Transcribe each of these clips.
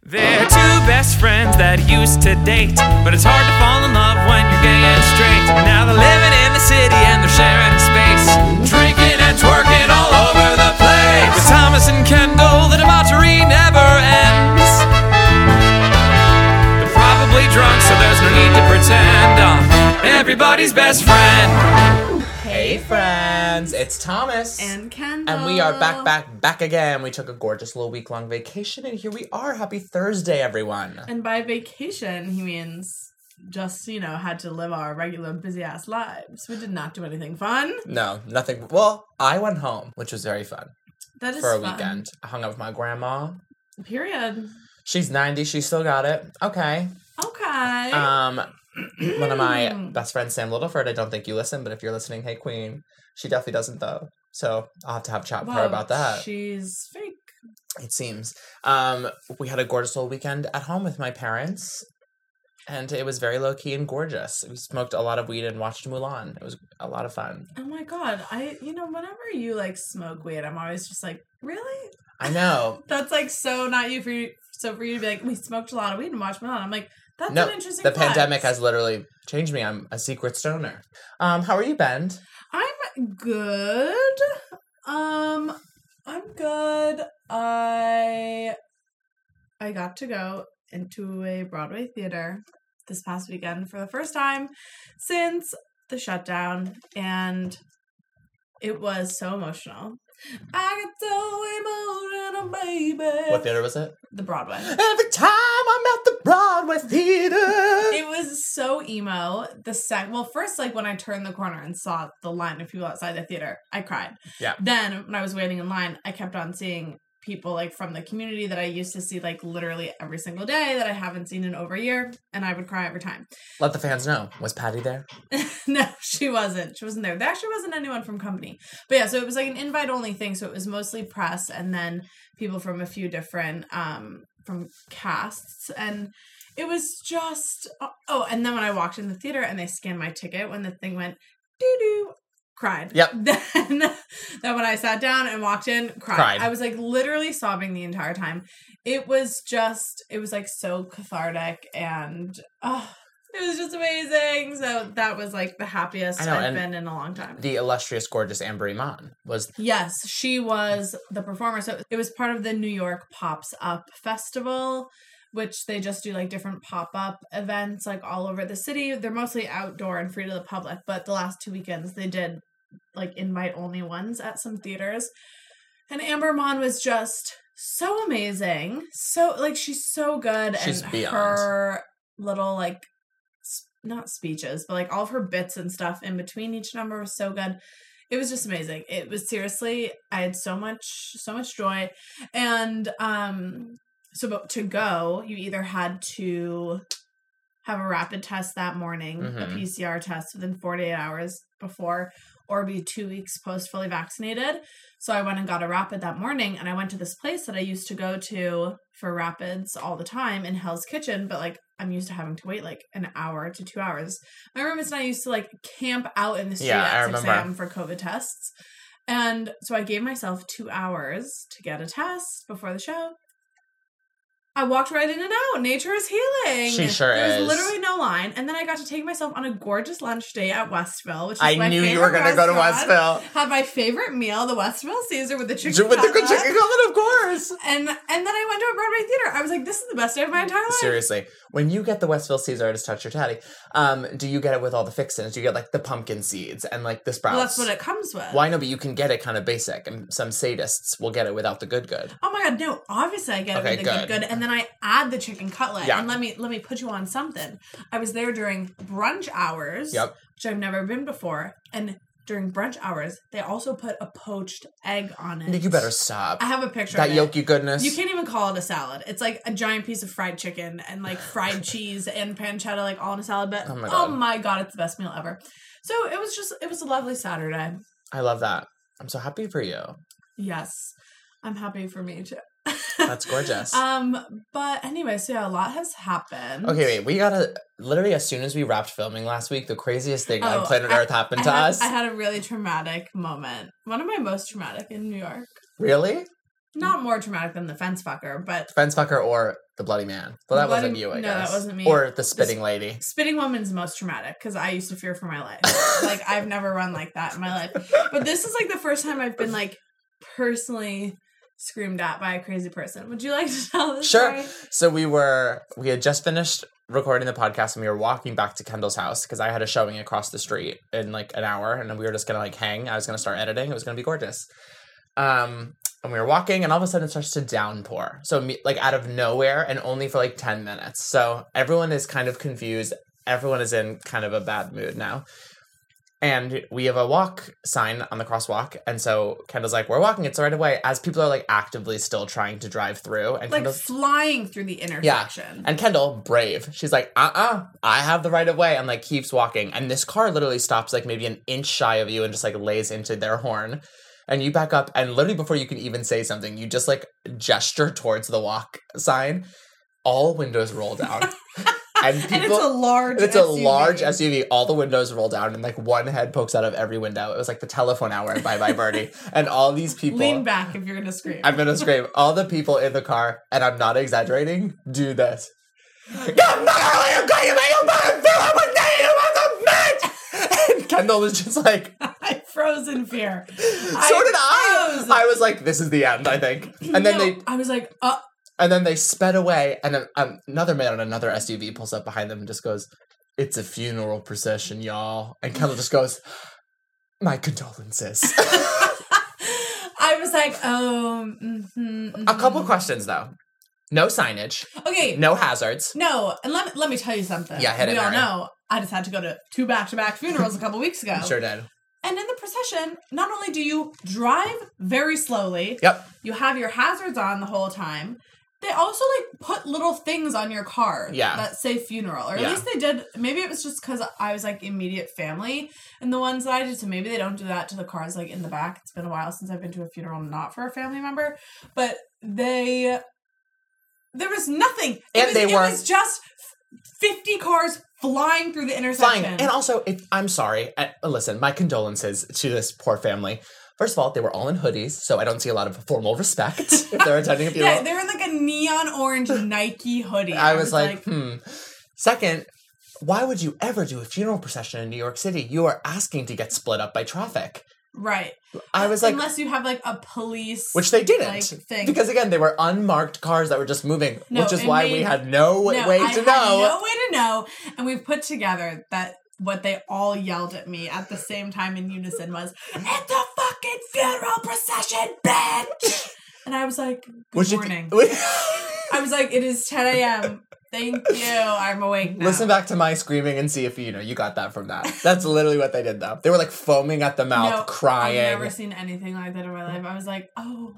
They're two best friends that used to date, but it's hard to fall in love when you're gay and straight. Now they're living in the city and they're sharing space, drinking and twerking all over the place. With Thomas and Kendall, the debauchery never ends. They're probably drunk, so there's no need to pretend. I'm everybody's best friend. Hey friends, it's Thomas. And Kendall. And we are back, back, back again. We took a gorgeous little week long vacation, and here we are. Happy Thursday, everyone. And by vacation, he means just, you know, had to live our regular busy ass lives. We did not do anything fun. No, nothing. Well, I went home, which was very fun That is for a fun. weekend. I hung out with my grandma. Period. She's 90, she still got it. Okay. Okay. Um, one of my Mm. best friends, Sam Littleford, I don't think you listen, but if you're listening, hey, Queen. She definitely doesn't, though. So I'll have to have a chat with her about that. She's fake. It seems. Um, we had a gorgeous little weekend at home with my parents, and it was very low key and gorgeous. We smoked a lot of weed and watched Mulan. It was a lot of fun. Oh my god. I, you know, whenever you like smoke weed, I'm always just like, really? I know. That's like so not you for you. So for you to be like, we smoked a lot of weed and watched Mulan. I'm like, that's no, an interesting. the flex. pandemic has literally changed me. I'm a secret stoner. Um, how are you, Ben? I'm good. Um, I'm good. I I got to go into a Broadway theater this past weekend for the first time since the shutdown, and it was so emotional. I get so emotional, baby. What theater was it? The Broadway. Every time I'm at the Broadway theater. It was so emo. The sec well, first like when I turned the corner and saw the line of people outside the theater, I cried. Yeah. Then when I was waiting in line, I kept on seeing people like from the community that I used to see like literally every single day that I haven't seen in over a year, and I would cry every time. Let the fans know. Was Patty there? no, she wasn't. She wasn't there. There actually wasn't anyone from company. But yeah, so it was like an invite only thing. So it was mostly press and then people from a few different um from casts and it was just oh and then when I walked in the theater and they scanned my ticket when the thing went doo doo cried. Yep. Then then when I sat down and walked in, cried. Cried. I was like literally sobbing the entire time. It was just it was like so cathartic and oh it was just amazing. So that was like the happiest know, I've been in a long time. The illustrious, gorgeous Amber Iman was. Yes, she was the performer. So it was part of the New York Pops Up Festival, which they just do like different pop up events like all over the city. They're mostly outdoor and free to the public, but the last two weekends they did like invite only ones at some theaters. And Amber Iman was just so amazing. So like she's so good She's and beyond. her little like not speeches, but like all of her bits and stuff in between each number was so good it was just amazing it was seriously i had so much so much joy and um so but to go you either had to have a rapid test that morning a Mhm. pcr test within 48 hours before or be two weeks post fully vaccinated so i went and got a rapid that morning and i went to this place that i used to go to for rapids all the time in hell's kitchen but like i'm used to having to wait like an hour to two hours my roommates and I used to like camp out in the street Yeah, I at 6 remember. a.m. for COVID tests. And so I gave myself two hours to get a test before the show. I walked right in and out. Nature is healing. She sure There is. literally no line. And then I got to take myself on a gorgeous lunch day at Westville, which is I my knew you were going to go to. Westville. Had my favorite meal, the Westville Caesar with the chicken With the good chicken cutlet, of course. And and then I went to a Broadway theater. I was like, this is the best day of my entire life. Seriously, when you get the Westville Caesar to touch your tatty, um, do you get it with all the fixins? Do you get like the pumpkin seeds and like the sprouts? Well, that's what it comes with. Why no? But you can get it kind of basic, and some sadists will get it without the good good. Oh my god, no! Obviously, I get Okay, it with the good. good. good, and then I add the chicken cutlet. Yeah. And let me let me put you on something. I was there during brunch hours, Yep. which I've never been before, and during brunch hours, they also put a poached egg on it. You better stop. I have a picture. that of That yolky goodness. You can't even call it a salad. It's like a giant piece of fried chicken and like fried cheese and pancetta, like all in a salad. But Oh my oh my god, it's the best meal ever. So it was just it was a lovely Saturday. I love that. I'm so happy for you. Yes, I'm happy for me too. That's gorgeous. Um, but anyway, so yeah, a lot has happened. Okay, wait. We gotta literally as soon as we wrapped filming last week, the craziest thing on Oh, planet I- Earth happened I to had, us. I had a really traumatic moment. One of my most traumatic in New York. really? Not more traumatic than the fence fucker, but Fence fucker or the bloody man. Well, The that wasn't you, I no, that wasn't me. Or the spitting lady. Spitting woman's most traumatic because I used to fear for my life. like I've never run like that in my life. But this is like the first time I've been like personally screamed at by a crazy person. Would you like to tell this Sure. story? So we were we had just finished recording the podcast and we were walking back to Kendall's house because I had a showing across the street in like an hour and we were just gonna like hang. I was gonna start editing. It was gonna be gorgeous. Um and we were walking and all of a sudden it starts to downpour. So me, like out of nowhere and only for like 10 minutes. So everyone is kind of confused. Everyone is in kind of a bad mood now. And we have a walk sign on the crosswalk. And so Kendall's like, We're walking, it's the right away. As people are like actively still trying to drive through. And Like Kendall's flying through the intersection. and Kendall, brave. She's like, uh uh I have the right of way, and like keeps walking. And this car literally stops like maybe an inch shy of you and just like lays into their horn. And you back up, and literally before you can even say something, you just like gesture towards the walk sign. All windows roll down. and people. and it's a large it's a SUV. large SUV. All the windows roll down, and like one head pokes out of every window. It was like the telephone hour Bye Bye Birdie, and all these people. Lean back if you're gonna scream. I'm gonna scream. All the people in the car, and I'm not exaggerating, do this. And Kendall was just like, I froze in fear. so did I. froze. I was like, this is the end, I think. And then No, they I was like, uh, and then they sped away, and then, um, another man on another SUV pulls up behind them and just goes, "It's a funeral procession, y'all." And Kendall just goes, "My condolences." I was like, oh. mhm, a couple mhm. questions though. No signage, Okay, no hazards. No, and let me, let me tell you something. Yeah, hit it. we all know I just had to go to two back to back funerals a couple weeks ago. Sure did. And in the procession, not only do you drive very slowly, Yep. you have your hazards on the whole time. They also like put little things on your car Yeah. that say funeral, or at Yeah. least they did. Maybe it was just because I was like immediate family, and the ones that I did. So maybe they don't do that to the cars like in the back. It's been a while since I've been to a funeral not for a family member, but they there was nothing. It And was, they it were- was just fifty cars flying through the intersection. Flying. And also, if I'm sorry, uh, listen, my condolences to this poor family. First of all, they were all in hoodies, so I don't see a lot of formal respect if they're attending a funeral. Yeah, they were in like a neon orange Nike hoodie. I was like, hmm. Second, why would you ever do a funeral procession in New York City? You are asking to get split up by traffic. right. I was like, unless you have like a police, which they didn't. like thing. Because again, they were unmarked cars that were just moving, No, which is why we had no, no, way I to had know. no way to know, and we've put together that what they all yelled at me at the same time in unison was, "It's a fucking funeral procession, bitch!" And I was like, "Good if- morning." I was like, "It is 10 a.m. Thank you. I'm awake now." Listen back to my screaming and see if you know you got that from that. That's literally what they did, though. They were like foaming at the mouth, No, crying. I've never seen anything like that in my life. I was like, oh,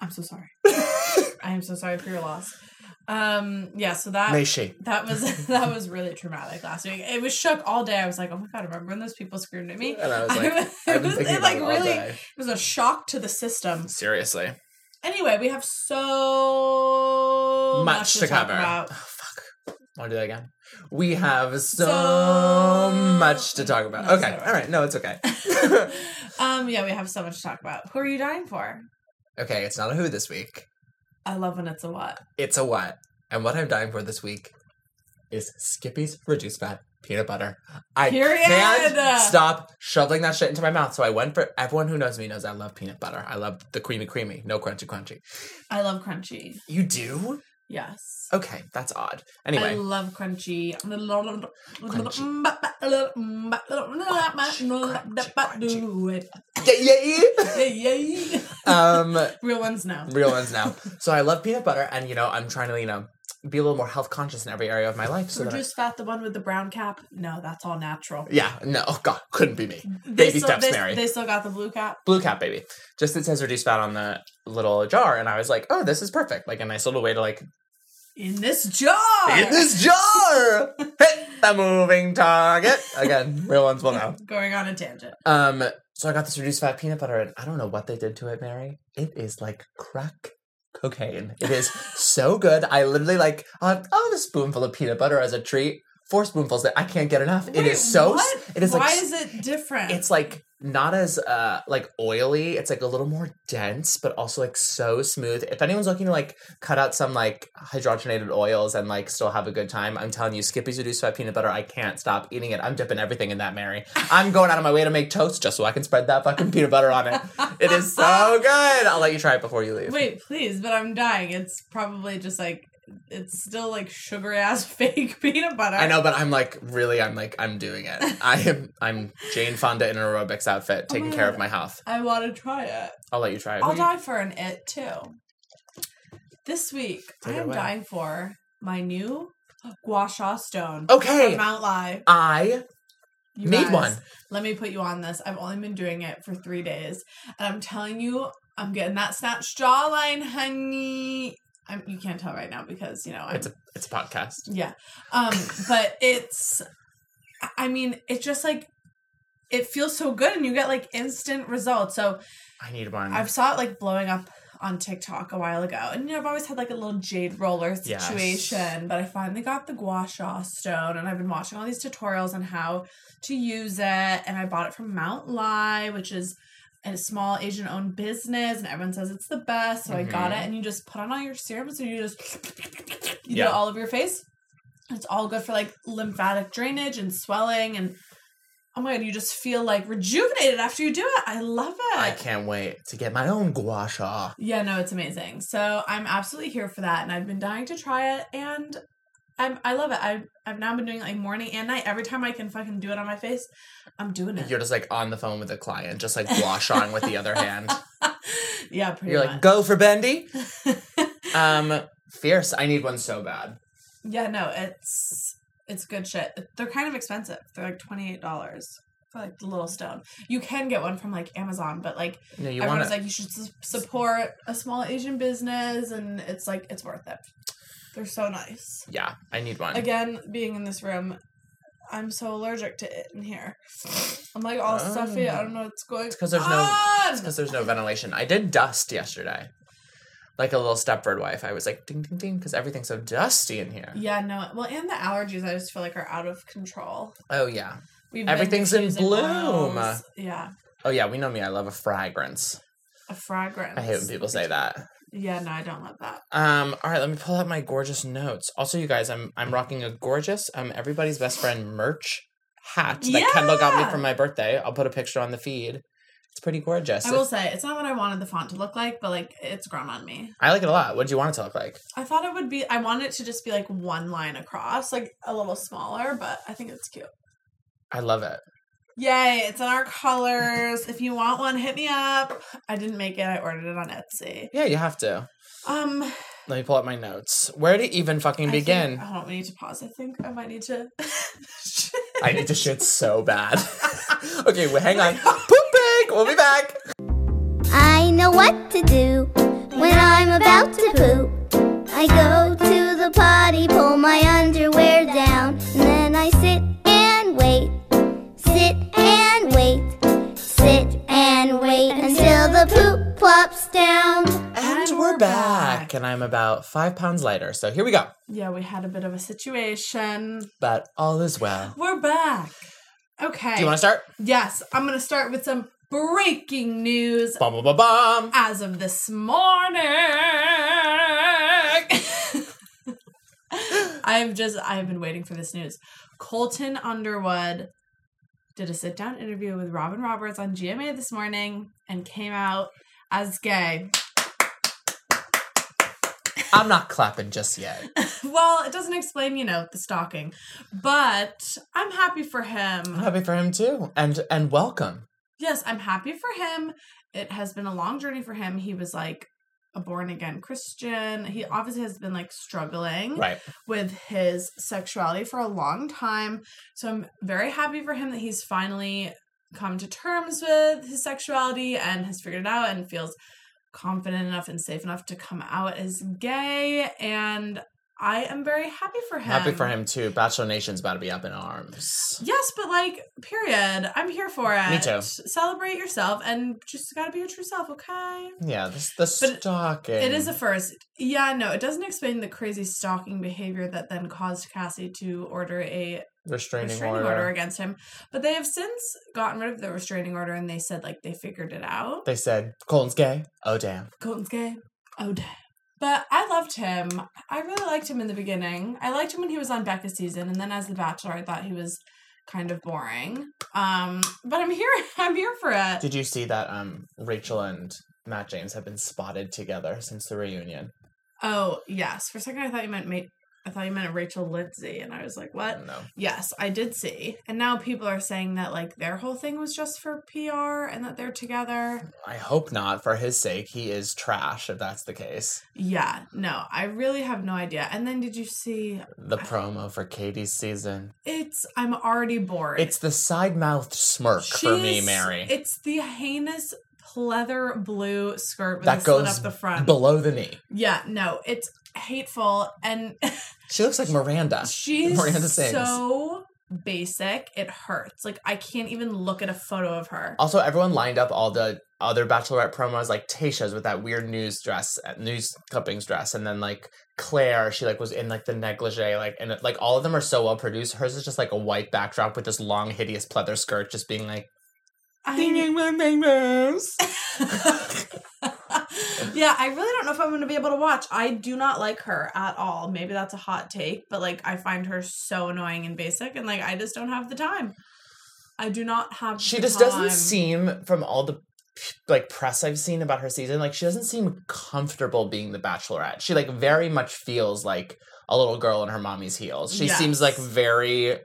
I'm so sorry. I am so sorry for your loss. Um, yeah, so that that was that was really traumatic last week. It was shook all day. I was like, oh my god, remember when those people screamed at me? And I was like, it I've been was it, like really day. it was a shock to the system. Seriously. Anyway, we have so much to talk cover. Oh, fuck. Want to do that again? We have so, So- much to talk about. No, okay. All right. No, it's okay. um, yeah, we have so much to talk about. Who are you dying for? okay. It's not a who this week. I love when it's a what. It's a what. And what I'm dying for this week is Skippy's reduced fat peanut butter. I Period. can't stop shoveling that shit into my mouth. So I went for everyone who knows me knows I love peanut butter. I love the creamy creamy, no crunchy crunchy. I love crunchy. You do? Yes. Okay, that's odd. Anyway, I love crunchy. yeah, yeah, yeah. um, Real ones now. real ones now. So I love peanut butter, and you know, I'm trying to, you know, be a little more health conscious in every area of my life. So I- Reduced fat, the one with the brown cap. No, that's all natural. yeah, no, oh god, couldn't be me. They Baby still, steps, they, Mary. They still got the blue cap. Blue cap, baby. Just it says reduced fat on the little jar, and I was like, oh, this is perfect. Like a nice little way to like In this jar. in this jar hit the moving target again. Real ones will know. Going on a tangent. Um, so I got this reduced fat peanut butter, and I don't know what they did to it, Mary. It is like crack cocaine. It is so good. I literally like I'll have, a spoonful of peanut butter as a treat. Four spoonfuls that I can't get enough. it Wait, is so. What? It is Why like is it different? it's like not as uh like oily. It's like a little more dense, but also like so smooth. If anyone's looking to like cut out some like hydrogenated oils and like still have a good time, I'm telling you, Skippy's reduced fat peanut butter. I can't stop eating it. I'm dipping everything in that, Mary. I'm going out of my way to make toast just so I can spread that fucking peanut butter on it. It is so good. I'll let you try it before you leave. Wait, please, but I'm dying. It's probably just like it's still like sugary ass fake peanut butter. I know, but I'm like really, I'm like I'm doing it. I am I'm Jane Fonda in an aerobics outfit, Oh taking my care God. of my health. I want to try it. I'll let you try it. I'll die for an it too. This week, Take I am away. dying for my new gua sha stone Okay, from Mount Lai. I You need guys, one. Let me put you on this. I've only been doing it for three days, and I'm telling you, I'm getting that snatched jawline, honey. I'm, you can't tell right now because you know I'm It's a it's a podcast. yeah. Um, but it's I mean, it's just like it feels so good and you get like instant results. So I need one. I've saw it like blowing up on TikTok a while ago. And you know, I've always had like a little jade roller Yes. situation, but I finally got the gua sha stone and I've been watching all these tutorials on how to use it and I bought it from Mount Lai, which is a small Asian owned business and everyone says it's the best. So I got it Mhm. and you just put on all your serums and you just you Yeah. do it all over your face. It's all good for like lymphatic drainage and swelling and oh my god, you just feel like rejuvenated after you do it. I love it. I can't wait to get my own gua sha. Yeah, no, it's amazing. So I'm absolutely here for that, and I've been dying to try it, and I'm I love it. I've, I've now been doing it like morning and night. Every time I can fucking do it on my face, I'm doing it. You're just like on the phone with a client, just like gua shaing with the other hand. yeah, pretty You're like, go for Bendy. Um, fierce. I need one so bad. yeah, no, it's it's good shit. They're kind of expensive. They're like twenty eight dollars for like the little stone. You can get one from like Amazon, but like No, you everyone's to. like you should su- support a small Asian business, and it's like it's worth it. They're so nice. yeah, I need one. again being in this room i'm so allergic to it in here i'm like all stuffy i don't know what's going It's 'cause there's no- on. Because there's no ventilation. I did dust yesterday, like a little Stepford wife. I was like ding ding ding because everything's so dusty in here. yeah no well and the allergies i just feel like are out of control Oh yeah. We've Everything's in bloom. oils. yeah Oh yeah. We know me. I love a fragrance. a fragrance I hate when people say that. Yeah no i don't love that Um, all right, let me pull out my gorgeous notes. Also, you guys, I'm I'm rocking a gorgeous um everybody's best friend merch hat that Kendall got me for my birthday. I'll put a picture on the feed. It's pretty gorgeous. i will say it's not what i wanted the font to look like but like it's grown on me I like it a lot. What do you want it to look like? i thought it would be i wanted it to just be like one line across like a little smaller but i think it's cute I love it. Yay, it's in our colors. If you want one, hit me up. I didn't make it, I ordered it on Etsy. Yeah, you have to. Um Let me pull up my notes. Where to even fucking I think- begin? I don't we need to pause. I think I might need to I need to shit so bad. okay, well, hang on. Poop break. We'll be back. I know what to do when I'm about to poop. I go to the potty, pull my underwear down, down. And, we're back. And I'm about five pounds lighter. So here we go. Yeah, we had a bit of a situation. But all is well. We're back. Okay. Do you want to start? Yes, I'm gonna start with some breaking news Bum, bum, bum, bum. as of this morning. I've just I've been waiting for this news. Colton Underwood did a sit down interview with Robin Roberts on GMA this morning and came out as gay. I'm not clapping just yet. well, it doesn't explain, you know, the stalking, but I'm happy for him. I'm happy for him too. And and welcome. yes, I'm happy for him. It has been a long journey for him. He was like a born again Christian. He obviously has been like struggling Right. with his sexuality for a long time. So I'm very happy for him that he's finally come to terms with his sexuality and has figured it out and feels confident enough and safe enough to come out as gay. And I am very happy for him. Happy for him too. Bachelor Nation's about to be up in arms. Yes, but like, period. I'm here for it. Me too. Celebrate yourself and just gotta be your true self, okay? Yeah, this the But stalking. It is a first. Yeah, no, it doesn't explain the crazy stalking behavior that then caused Cassie to order a Restraining, restraining order. order against him. But they have since gotten rid of the restraining order and they said like they figured it out. They said Colton's gay. Oh damn. Colton's gay. Oh damn. But I loved him. I really liked him in the beginning. I liked him when he was on Becca's season, and then as the Bachelor, I thought he was kind of boring. Um, but I'm here. I'm here for it. Did you see that um Rachel and Matt James have been spotted together since the reunion? Oh yes. For a second, I thought you meant mate. I thought you meant Rachel Lindsay, and I was like, what? No. Yes, I did see. And now people are saying that like their whole thing was just for PR and that they're together. I hope not. For his sake, he is trash if that's the case. Yeah, no, I really have no idea. And then did you see The promo for Katie's season. it's I'm already bored. It's the side mouth smirk for me, Mary. It's the heinous pleather blue skirt with that goes up the front. below the knee. yeah, no, it's hateful and She looks like Miranda. she's Miranda Sings. so basic. It hurts. Like I can't even look at a photo of her. Also, everyone lined up all the other Bachelorette promos, like Tayshia's with that weird news dress, uh, news clippings dress, and then like Clare, she like was in like the negligee, like and like all of them are so well produced. Hers is just like a white backdrop with this long, hideous pleather skirt, just being like. I, yeah, I really don't know if I'm going to be able to watch. I do not like her at all. Maybe that's a hot take, but like I find her so annoying and basic, and like I just don't have the time. I do not have. She just doesn't seem, from all the like press I've seen about her season, like she doesn't seem comfortable being the Bachelorette. She like very much feels like a little girl in her mommy's heels. She seems like very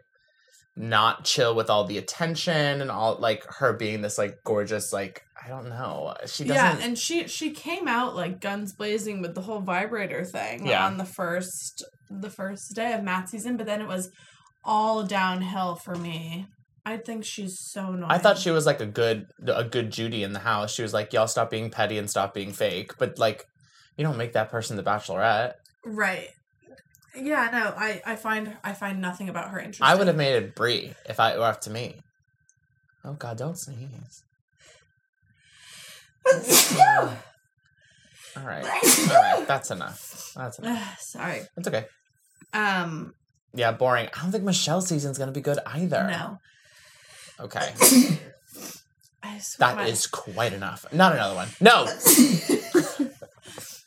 not chill with all the attention and all like her being this like gorgeous like I don't know. She doesn't Yeah, and she she came out like guns blazing with the whole vibrator thing Yeah. on the first the first day of Matt season, but then it was all downhill for me. I think she's so annoying. I thought she was like a good a good Judy in the house. She was like, Y'all stop being petty and stop being fake. But like you don't make that person the bachelorette. right. Yeah, no, I I find I find nothing about her interesting. I would have made it Brie if I were up to me. Oh god, don't sneeze. All right. All right. That's enough. That's enough. Sorry. It's okay. Um. Yeah, boring. I don't think Michelle's season's gonna be good either. No. Okay. I swear That my, is quite enough. Not another one. No.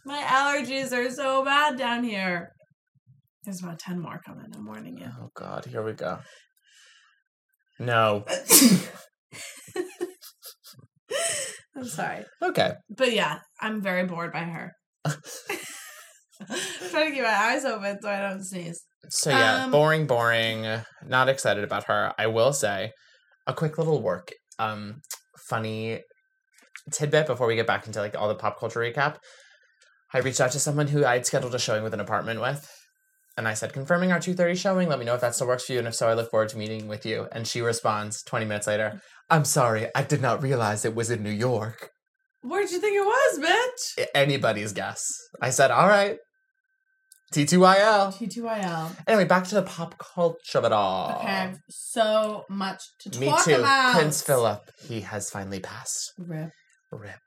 my allergies are so bad down here. There's about ten more coming. I'm warning you. Oh god, here we go. No. I'm sorry. Okay. But yeah, I'm very bored by her. trying to keep my eyes open so I don't sneeze. So yeah, Um, boring, boring. Not excited about her. I will say, a quick little work, um, funny tidbit before we get back into like all the pop culture recap. I reached out to someone who I'd scheduled a showing with an apartment with, and I said, "Confirming our two thirty showing. Let me know if that still works for you, and if so, I look forward to meeting with you." And she responds twenty minutes later, "I'm sorry, I did not realize it was in New York." Where'd you think it was, bitch? Anybody's guess. I said, "All right." T2YL. T2YL. Anyway, back to the pop culture of it all. Okay, I have so much to talk about. Me too. about. Prince Philip, he has finally passed. Rip. Rip.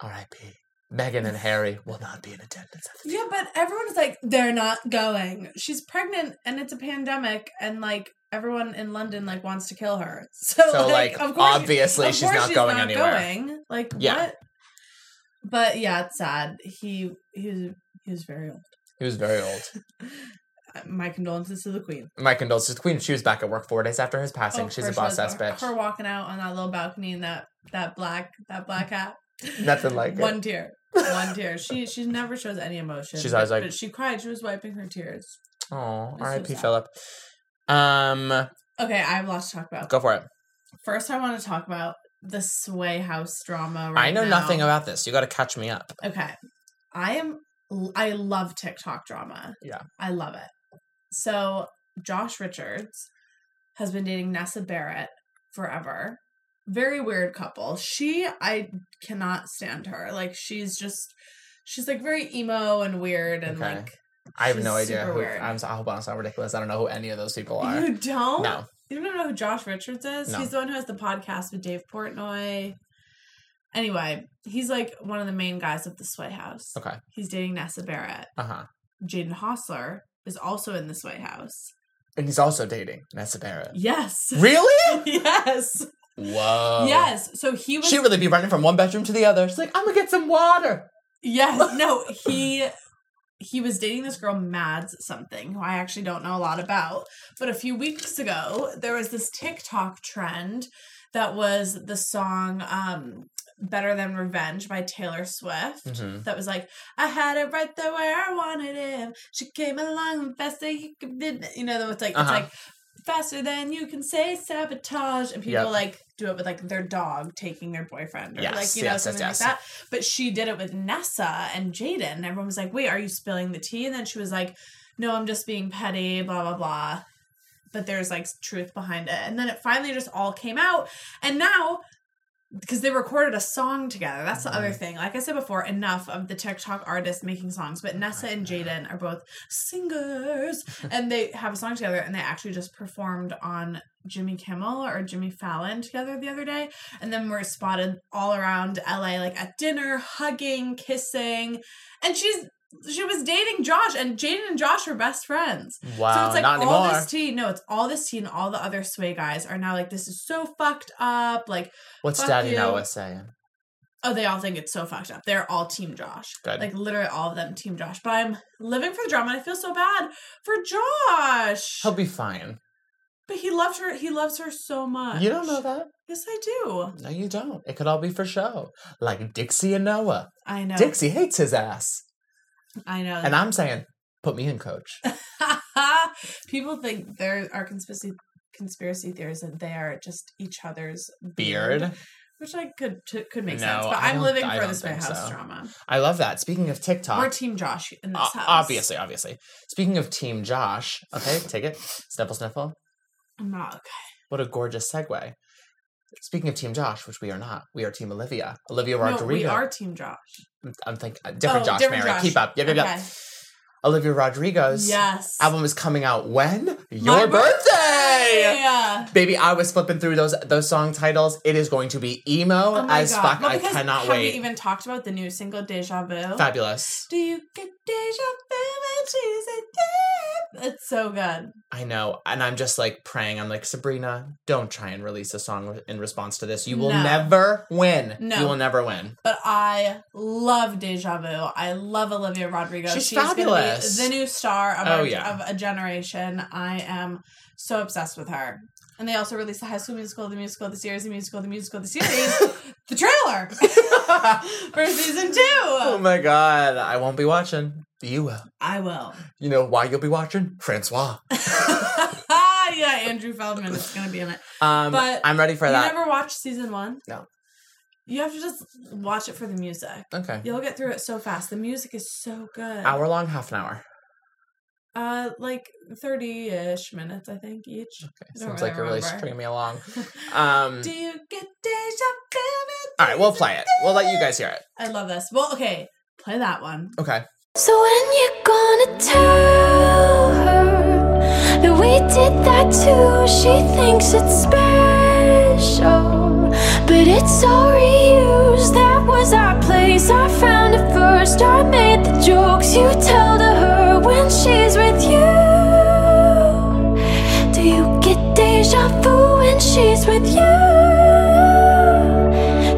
R.I.P. Meghan and Harry will not be in attendance at the Yeah, but everyone's like, they're not going. She's pregnant and it's a pandemic, and like everyone in London like wants to kill her. So, So, like, of course, obviously of she's course not going anywhere. going. Like, Yeah. what? But yeah, it's sad. He he was he was very old. He was very old. My condolences to the queen. My condolences to the Queen. She was back at work four days after his passing. Of She's a boss ass bitch. Her walking out on that little balcony in that that black that black hat. Nothing like it. One it. tear. One tear. She she never shows any emotion. She's but- always like- but she cried. She was wiping her tears. Oh, R.I.P. Philip. Um, Okay, I have lots to talk about. go for it. First, I want to talk about the Sway House drama. Right I know now. nothing about this. You got to catch me up. Okay, I am. I love TikTok drama. Yeah. I love it. So Josh Richards has been dating Nessa Barrett forever. Very weird couple. She, I cannot stand her. Like she's just, she's like very emo and weird and Okay. like. I have she's no idea who. weird. I'm. so- I hope I'm not ridiculous. I don't know who any of those people are. You don't? No. You don't know who Josh Richards is? No. He's the one who has the podcast with Dave Portnoy. Anyway, he's like one of the main guys of the Sway House. Okay. He's dating Nessa Barrett. Uh huh. Jaden Hossler is also in the Sway House. And he's also dating Nessa Barrett. Yes. Really? yes. Whoa. Yes. So he was She'd really be running from one bedroom to the other. She's like, I'm gonna get some water. Yes. No, he he was dating this girl Mads something who I actually don't know a lot about. But a few weeks ago, there was this TikTok trend that was the song um Better Than Revenge by Taylor Swift. Mhm. That was like, I had it right there where I wanted it. She came along faster you could be you know, it's like Uh-huh. it's like faster than you can say sabotage and people Yep. like do it with like their dog taking their boyfriend or Yes, like you know yes, something yes. like that but she did it with Nessa and Jaden. And everyone was like, wait, are you spilling the tea? And then she was like, no, I'm just being petty, blah, blah, blah. But there's like truth behind it. And then it finally just all came out. And now, because they recorded a song together, that's the other Mm-hmm. thing. Like I said before, enough of the TikTok artists making songs. But Nessa and Jaden are both singers. and they have a song together. And they actually just performed on Jimmy Kimmel or Jimmy Fallon together the other day and then we're spotted all around LA, like at dinner, hugging, kissing, and she's she was dating Josh, and Jaden and Josh are best friends. Wow, so it's like not all anymore. this tea. No, it's all this tea, and all the other sway guys are now like, this is so fucked up. Like, What's Daddy you. Noah saying? oh, they all think it's so fucked up. They're all Team Josh. Good. Like literally all of them Team Josh. But I'm living for the drama, and I feel so bad for Josh. He'll be fine. But he loved her. He loves her so much. You don't know that? Yes, I do. No, you don't. It could all be for show. Like Dixie and Noah. I know. Dixie hates his ass. I know. And I'm saying, put me in, coach. People think there are conspiracy conspiracy theories that they are just each other's Beard. which I could t- could make No, sense. But I'm living for the Sway House so. drama. I love that. Speaking of TikTok. We're Team Josh in this o- house. obviously, obviously. Speaking of Team Josh, okay, take it. Sniffle, sniffle. I'm not okay. What a gorgeous segue. Speaking of Team Josh, which we are not, we are Team Olivia. Olivia Rodrigo. No, we are Team Josh. I'm thinking uh, different Oh, Josh, different Mary. Josh. Keep up. Yep, yep, yep. Olivia Rodrigo's Yes. album is coming out when? Your birthday! Yeah. Baby, I was flipping through those those song titles. It is going to be emo Oh as God. fuck. Well, I cannot have wait. we even talked about the new single Deja Vu? Fabulous. Do you get deja vu when? It's so good. I know. And I'm just like praying. I'm like, Sabrina, don't try and release a song in response to this. You will No. never win. No. You will never win. But I love Deja Vu. I love Olivia Rodrigo. She's gonna fabulous. Be the new star of, Oh, our, yeah. of a generation. I am so obsessed with her. And they also released the High School Musical, the musical, the series, the musical, the musical, the series, the trailer for season two. Oh my god. I won't be watching. You will. I will. You know why you'll be watching? Francois. yeah, Andrew Feldman is going to be in it. Um, But I'm ready for that. you never watched season one? No. You have to just watch it for the music. okay. You'll get through it so fast. The music is so good. Hour long, half an hour. Uh, like thirty ish minutes, I think each. Okay. I don't Seems like you're really remember. stringing me along. Um, Do you get deja vu? all right, we'll play it. We'll let you guys hear it. I love this. Well, okay, play that one. Okay. So when you're gonna tell her that we did that too? She thinks it's special, but it's all reused. That was our place. I found it first. I made the jokes you tell to her when she's with you. Do you get deja vu when she's with you?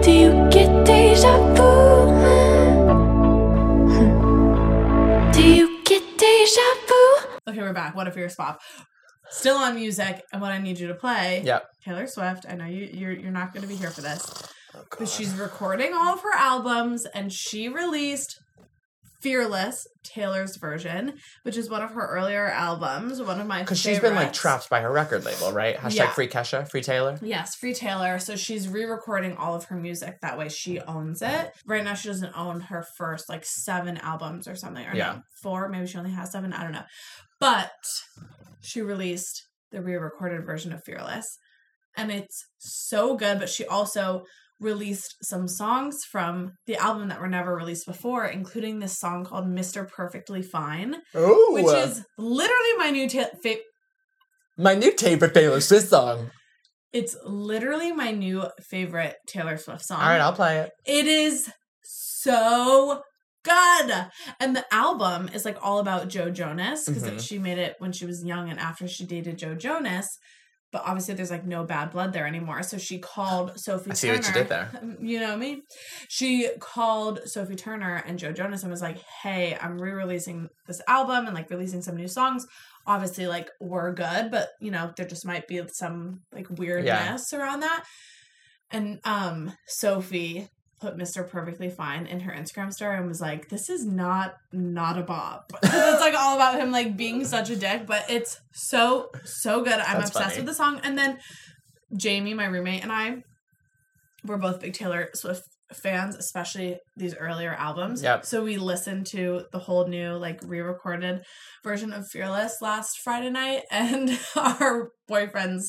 Do you get deja vu? Do you get deja vu? Okay, we're back. What a spot? Still on music, and what I need you to play. Yep. Taylor Swift. I know you. You're you're not going to be here for this, Oh, but she's recording all of her albums, and she released "Fearless," Taylor's version, which is one of her earlier albums. One of my Because she's been like trapped by her record label, right? Hashtag Yeah. free Kesha, free Taylor. Yes, Free Taylor. So she's re-recording all of her music. That way she owns it. Right now she doesn't own her first like seven albums or something. Or Yeah. no, four. Maybe she only has seven. I don't know. But she released the re-recorded version of Fearless. And it's so good. But she also released some songs from the album that were never released before, including this song called Mr. Perfectly Fine, Ooh, which is literally my new ta- fa- my new favorite Taylor Swift song. it's literally my new favorite Taylor Swift song. All right, I'll play it. It is so good. And the album is like all about Joe Jonas because Mhm. she made it when she was young and after she dated Joe Jonas. But obviously, there's like no bad blood there anymore. So she called Sophie I see Turner. what you did there. You know me. She called Sophie Turner and Joe Jonas and was like, "Hey, I'm re-releasing this album and like releasing some new songs. Obviously, like we're good, but you know there just might be some like weirdness around that." And um, Sophie put Mr. Perfectly Fine in her Instagram story and was like, "This is not not a bop." it's like all about him like being such a dick, but it's so so good. I'm That's obsessed funny. with the song. And then Jamie, my roommate, and I we're both big Taylor Swift fans, especially these earlier albums. Yep. So we listened to the whole new like re-recorded version of Fearless last Friday night, and our boyfriends,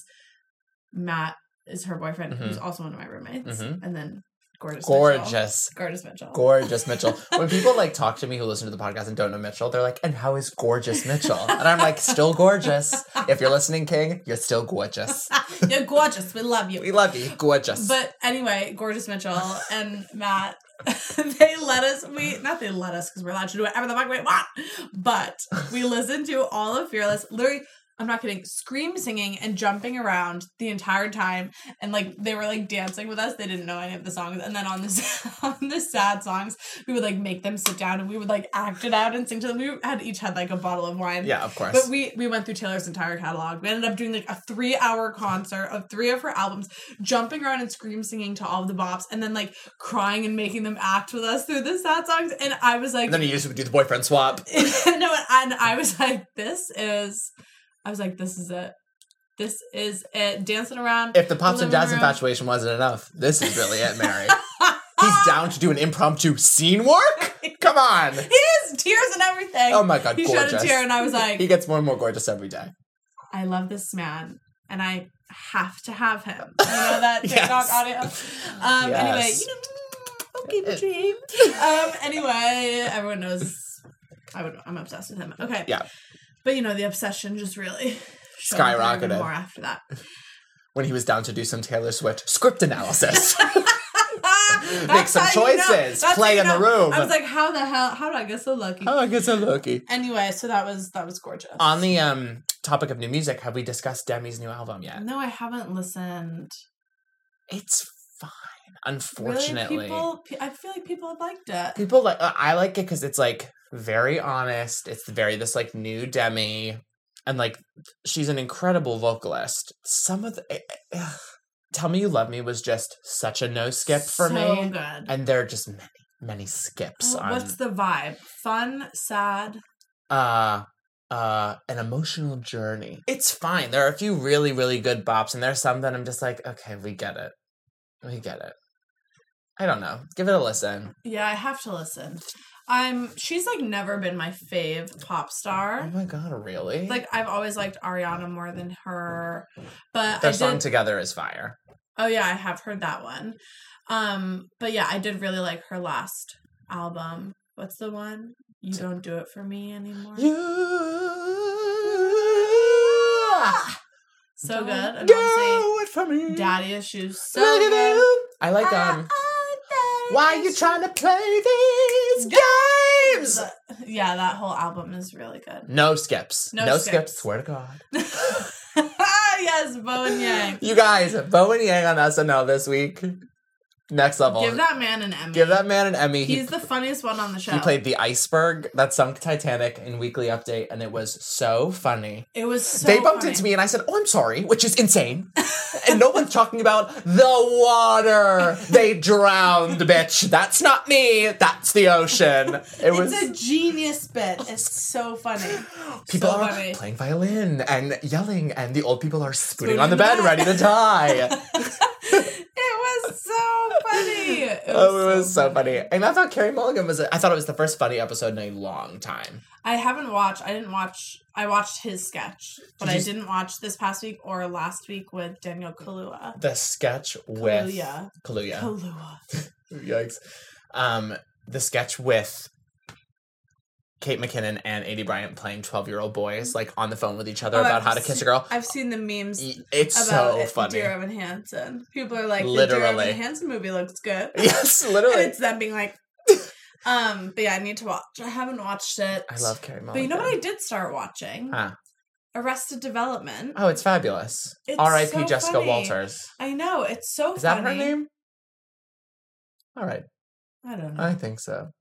Matt is her boyfriend, Mhm. who's also one of my roommates, Mhm. and then gorgeous, Mitchell. Gorgeous. gorgeous Mitchell. Gorgeous Mitchell. When people like talk to me who listen to the podcast and don't know Mitchell, they're like, and how is gorgeous Mitchell? And I'm like, still gorgeous. If you're listening, King, you're still gorgeous. You're gorgeous. We love you. We love you. Gorgeous. But anyway, gorgeous Mitchell and Matt, they let us. We not they let us because we're allowed to do whatever the fuck we want. But we listened to all of Fearless. Literally, I'm not kidding. Scream singing and jumping around the entire time, and like they were like dancing with us. They didn't know any of the songs. And then on the on the sad songs, we would like make them sit down and we would like act it out and sing to them. We had each had like a bottle of wine. yeah, of course. But we we went through Taylor's entire catalog. We ended up doing like a three hour concert of three of her albums, jumping around and scream singing to all of the bops, and then like crying and making them act with us through the sad songs. And I was like, and then you just would do the boyfriend swap. no, and I was like, this is, I was like, this is it. This is it. Dancing around. If the pops and dads room. infatuation wasn't enough, this is really it, Mary. He's down to do an impromptu scene work? Come on. He is tears and everything. Oh my god, he shed a gorgeous. tear, and I was like, He gets more and more gorgeous every day. I love this man and I have to have him. You know that TikTok Yes. audio? Um, Anyway, you know, okay, the dream. Um, anyway, everyone knows I would, I'm obsessed with him. Okay. Yeah. But you know, the obsession just really Skyrocketed. more after that. When he was down to do some Taylor Swift script analysis. Make some how you know. choices. Play how you in the room. I was like, how the hell? How did I get so lucky? oh, I get so lucky. Anyway, so that was that was gorgeous. On the um topic of new music, have we discussed Demi's new album yet? no, I haven't listened. It's fine. Really, Unfortunately. people. I feel like people have liked it. people like I like it because it's like very honest. It's very this like new Demi, and like she's an incredible vocalist. Some of the eh, eh, "Tell Me You Love Me" was just such a no skip for so me, good. and there are just many many skips Well, on What's the vibe? Fun, sad. uh uh an emotional journey. It's fine. There are a few really really good bops, and there's some that I'm just like, okay, we get it, we get it. I don't know. Give it a listen. Yeah, I have to listen. I'm. She's like never been my fave pop star. Oh my god, really? Like I've always liked Ariana more than her, but their I song did. together is fire. oh yeah, I have heard that one. Um, but yeah, I did really like her last album. What's the one? You don't do it for me anymore. You so good. And do it for me. Daddy Issues. So Look at good. you. I like um. Why you trying to play these games? Yeah, that whole album is really good. No skips. No No, skips. skips. Swear to God. yes, Bowen Yang. You guys, Bowen Yang on SNL this week. Next level. Give that man an Emmy. Give that man an Emmy. He, He's the funniest one on the show. he played the iceberg that sunk Titanic in Weekend Update, and it was so funny. It was so they bumped funny. into me and I said, Oh, I'm sorry, which is insane. and no one's talking about the water. They drowned, bitch. That's not me. That's the ocean. It was It's a genius bit. It's so funny. people so are funny. playing violin and yelling, and the old people are spooning Spooning on the the bed, bed. ready to die. It was so funny. It oh, it was so funny. And I thought Carey Mulligan was. I thought it was the first funny episode in a long time. I haven't watched. I didn't watch. I watched his sketch, but Did I didn't watch this past week or last week with Daniel Kaluuya. The sketch with Kaluuya. Kaluuya. Kaluuya. Yikes. Um, the sketch with Kate McKinnon and Aidy Bryant playing 12 year old boys, like on the phone with each other Oh, about I've how to kiss a girl. I've seen the memes It's so funny. Dear Evan Hansen. People are like, the Literally. Dear Evan Hansen movie looks good. Yes, literally. it's them being like, Um, but yeah, I need to watch. I haven't watched it. I love Carey Mulligan. But you know what I did start watching? Huh. Arrested Development. Oh, it's fabulous. R.I.P. so Jessica funny. Walters. I know it's so. Is that her name? All right, I don't know. I think so.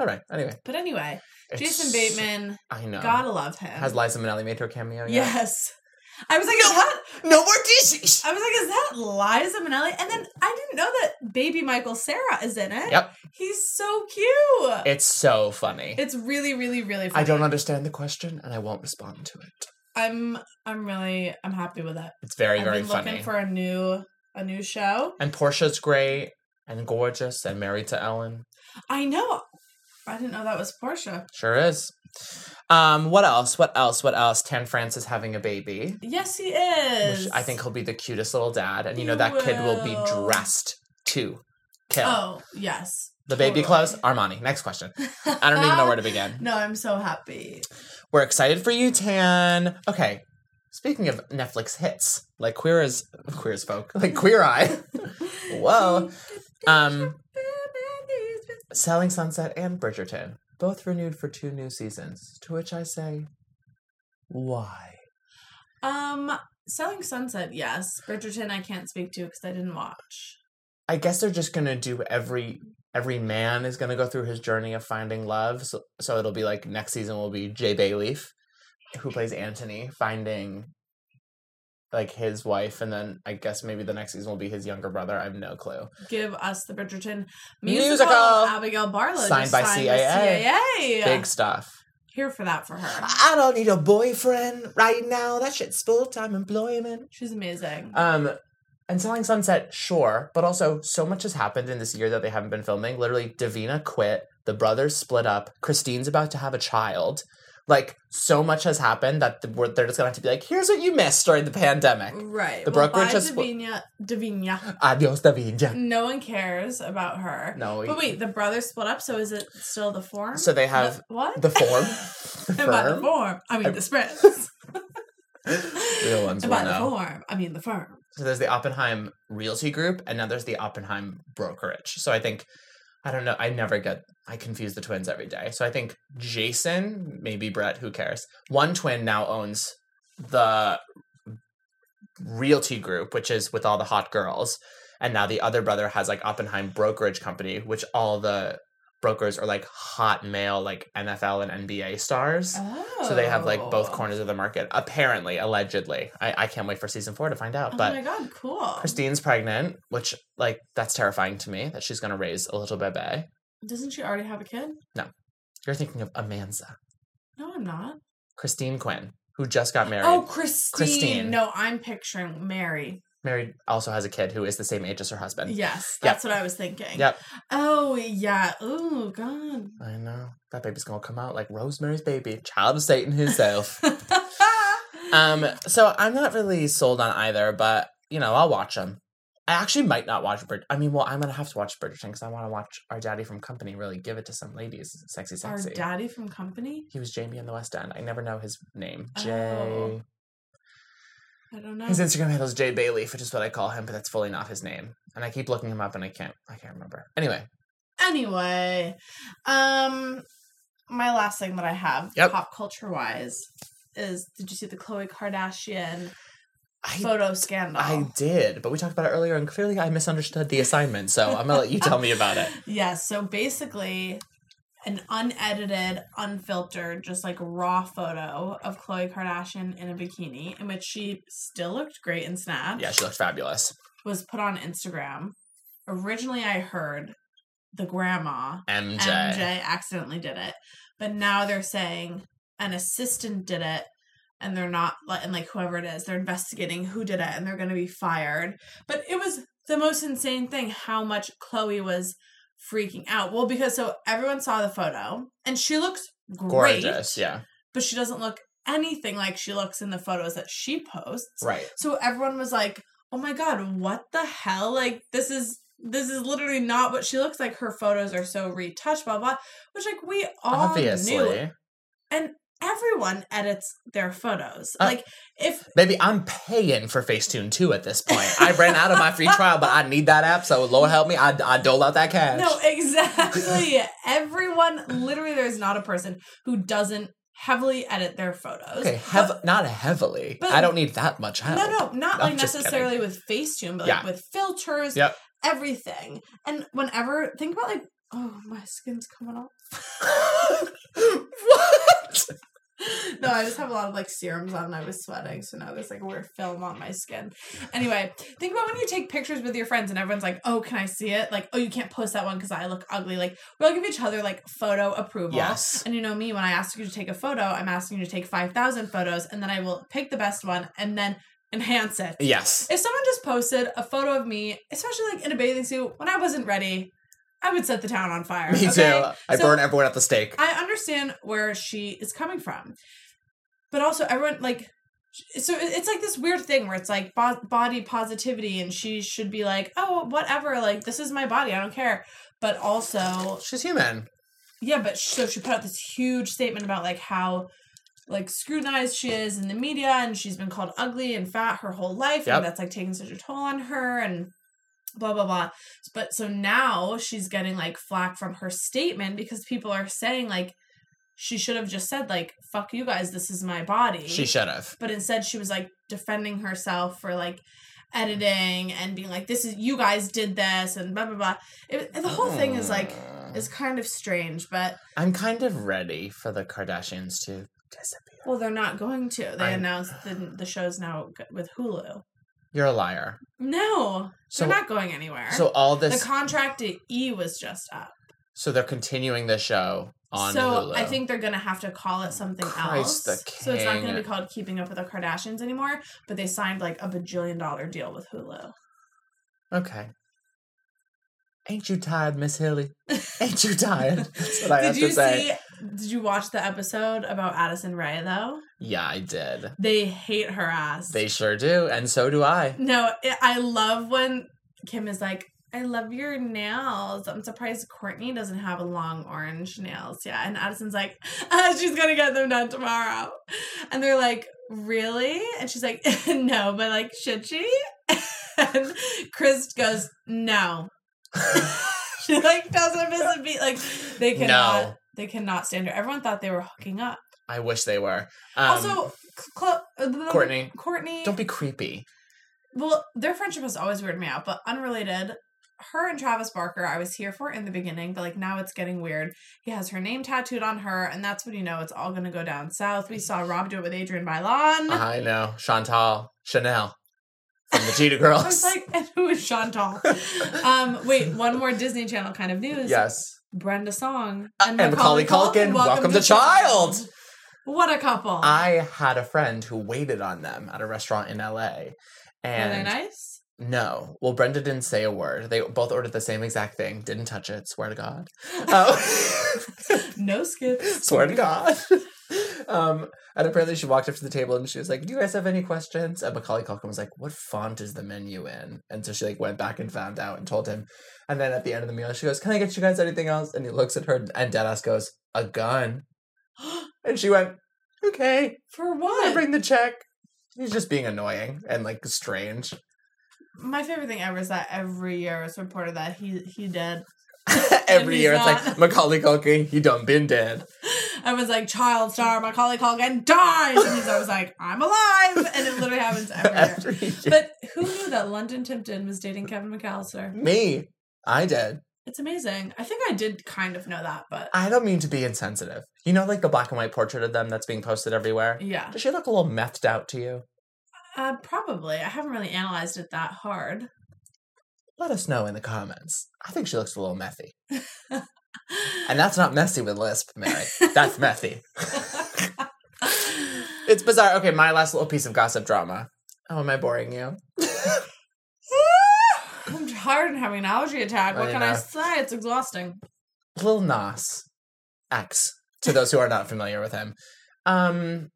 All right. Anyway, but anyway, it's Jason Bateman, I know. gotta love him. Has Liza Minnelli made her cameo yet? yes. I was like, is that? No more dishes. I was like, is that Liza Minnelli? And then I didn't know that baby Michael Cera is in it. Yep. He's so cute. It's so funny. it's really, really, really funny. I don't understand the question, and I won't respond to it. I'm I'm really I'm happy with it. It's very, I've very been funny. looking for a new a new show. and Portia's great and gorgeous and married to Ellen. I know. I didn't know that was Portia. Sure is. Um, what else? What else? What else? Tan France is having a baby. Yes, he is. Which I think he'll be the cutest little dad. And you know He that kid will be dressed to kill. Oh yes. the baby clothes? Armani. Next question. I don't even know where to begin. No, I'm so happy. We're excited for you, Tan. Okay. Speaking of Netflix hits, like Queer as Queer as Folk, like Queer Eye. Whoa. Um, Selling Sunset and Bridgerton, both renewed for two new seasons. To which I say, why? Um, Selling Sunset, yes. Bridgerton, I can't speak to because I didn't watch. I guess they're just gonna do every every man is gonna go through his journey of finding love. So, so it'll be like next season will be Jay Bayleaf, who plays Anthony, finding like his wife, and then I guess maybe the next season will be his younger brother. I have no clue. Give us the Bridgerton musical. Musical! Abigail Barlow Signed by signed CAA. Big stuff. Here for that for her. I don't need a boyfriend right now. That shit's full time employment. She's amazing. Um, and Selling Sunset, sure, but also so much has happened in this year that they haven't been filming. Literally, Davina quit. The brothers split up. Christine's about to have a child. Like so much has happened that the, we're- they're just gonna have to be like, "Here's what you missed during the pandemic." right. the well, brokerage bye, has split- Davina. Davina. Adios, Davina. No one cares about her. No, But wait, the brothers split up, so is it still the form? So they have The- what? the form, the About the firm. form. I mean I- the spreads. Real ones About the know. form. I mean the firm. So there's the Oppenheim Realty Group, and now there's the Oppenheim Brokerage. So I think, I don't know, I never get, I confuse the twins every day. So I think Jason, maybe Brett, who cares? One twin now owns the Realty Group, which is with all the hot girls. And now the other brother has like Oppenheim Brokerage Company, which all the brokers are like hot male, like NFL and NBA stars. Oh. So they have like both oh. corners of the market, apparently, allegedly. I, I can't wait for season four to find out. Oh but my god, cool. Christine's pregnant, which like that's terrifying to me that she's gonna raise a little bebe. Doesn't she already have a kid? No. You're thinking of Amanza, No, I'm not. Christine Quinn, who just got oh, married. Oh, Christine. Christine. No, I'm picturing Mary. Married, also has a kid who is the same age as her husband. Yes, Yep. that's what I was thinking. Yep. Oh yeah. Oh god. I know that baby's gonna come out like Rosemary's baby, child of Satan himself. um, so I'm not really sold on either, but you know I'll watch them. I actually might not watch Brid. I mean, well, I'm gonna have to watch Bridgerton because I want to watch our daddy from Company really give it to some ladies, sexy, sexy. Our daddy from Company. He was Jamie in the West End. I never know his name. Oh. I don't know. His Instagram handle is Jay Bailey, which is what I call him, but that's fully not his name. And I keep looking him up, and I can't. I can't remember. Anyway, Anyway, um, my last thing that I have, Yep. pop culture wise, is did you see the Khloe Kardashian I photo scandal? I did, but we talked about it earlier, and clearly I misunderstood the assignment. So I'm gonna let you tell me about it. Yes. So basically, an unedited, unfiltered, just like raw photo of Khloe Kardashian in a bikini, in which she still looked great in Snap. Yeah, she looked fabulous. Was put on Instagram. Originally, I heard the grandma MJ. MJ accidentally did it, but now they're saying an assistant did it. And they're not and like whoever it is, they're investigating who did it, and they're going to be fired. But it was the most insane thing how much Khloe was freaking out. Well, because so everyone saw the photo, and she looks great, Gorgeous. Yeah. but she doesn't look anything like she looks in the photos that she posts. Right. So everyone was like, "Oh my god, what the hell? Like this is this is literally not what she looks like. Her photos are so retouched, blah blah." Which like we all Obviously. knew. And everyone edits their photos. Uh, like if Baby, I'm paying for Facetune 2 at this point. I ran out of my free trial, but I need that app, so Lord help me, I, I dole out that cash. no, exactly. everyone literally there's not a person who doesn't heavily edit their photos. okay, hev- not heavily. but- I don't need that much help. No, no, not I'm like necessarily with Facetune, but like Yeah. with filters, Yep. everything. And whenever think about like, oh, my skin's coming off. what? no, I just have a lot of like serums on and I was sweating, so now there's like a weird film on my skin. Anyway, think about when you take pictures with your friends and everyone's like, "Oh, can I see it?" Like, "Oh, you can't post that one because I look ugly." Like, we all give each other like photo approval. Yes. And you know me, when I ask you to take a photo, I'm asking you to take five thousand photos, and then I will pick the best one and then enhance it. Yes. If someone just posted a photo of me, especially like in a bathing suit when I wasn't ready, I would set the town on fire. Me too. I So- burn everyone at the stake. I understand where she is coming from, but also everyone like. So it's like this weird thing where it's like bo- body positivity, and she should be like, "Oh, whatever, like this is my body, I don't care." But also, She's human. yeah, but so she put out this huge statement about like how like scrutinized she is in the media, and she's been called ugly and fat her whole life, Yep. and that's like taking such a toll on her, and blah blah blah. But so now she's getting like flack from her statement because people are saying like she should have just said like "fuck you guys, this is my body." She should have. but instead she was like defending herself for like editing and being like this is you guys did this and blah blah blah it, the whole thing is like mm. is kind of strange but I'm kind of ready for the Kardashians to disappear. well they're not going to they I- announced the, the show's now with hulu You're a liar. no So they're not going anywhere so all this the contract to e was just up so they're continuing the show on so Hulu. i think they're gonna have to call it something Christ else so it's not gonna be called keeping up with the kardashians anymore but they signed like a bajillion dollar deal with hulu Okay. Ain't you tired, Miss Hilly? Ain't you tired? That's what I have did you to say. see? Did you watch the episode about Addison Rae though? Yeah, I did. They hate her ass. They sure do, and so do I. no, I love when Kim is like, "I love your nails." I'm surprised Kourtney doesn't have long orange nails. Yeah, and Addison's like, ah, "She's gonna get them done tomorrow," and they're like, "Really?" And she's like, "No, but like, should she?" and Kris goes, "No." she like doesn't miss a beat. Like they cannot. No. They cannot stand her. Everyone thought they were hooking up. I wish they were. Um, also, Cl- uh, Kourtney, Kourtney. don't be creepy. Well, their friendship has always weirded me out, but unrelated. Her and Travis Barker, I was here for in the beginning, but like now it's getting weird. He has her name tattooed on her, and that's when you know it's all gonna go down south. We saw Rob do it with Adrienne Bailon. I know. Chantal, Chanel from the Cheetah Girls. I was like, and who is Chantal? um, wait, one more Disney Channel kind of news. yes. Brenda Song Uh, and Macaulay Culkin, Welcome to Child. What a couple! I had a friend who waited on them at a restaurant in LA. Were And they nice? No. Well, Brenda didn't say a word. They both ordered the same exact thing. Didn't touch it. Swear to God. Oh. No skips. swear to God. Um, and apparently she walked up to the table and she was like, "Do you guys have any questions?" And Macaulay Culkin was like, "What font is the menu in?" And so she like went back and found out and told him. And then at the end of the meal, she goes, "Can I get you guys anything else?" And he looks at her and deadass goes, "A gun." And she went, "Okay, For what?" I bring the check." He's just being annoying and like strange. My favorite thing ever is that every year it's reported that he he did. Every year it's like Macaulay Culkin, he done been dead. Everyone's like, child star Macaulay Culkin dies, and he's always like, I'm alive, and it literally happens every year. Every year. But who knew that London Tipton was dating Kevin McAllister? Me, I did. It's amazing. I think I did kind of know that, but I don't mean to be insensitive. You know, like the black and white portrait of them that's being posted everywhere? yeah, Does she look a little methed out to you? uh, probably. I haven't really analyzed it that hard. Let us know in the comments. I think she looks a little methy. And that's not messy with lisp, Mary. That's messy. It's bizarre. Okay, my last little piece of gossip drama. Oh, am I boring you? I'm tired and having an allergy attack. What can I say? It's exhausting. Lil Nas X, to those who are not familiar with him. Um,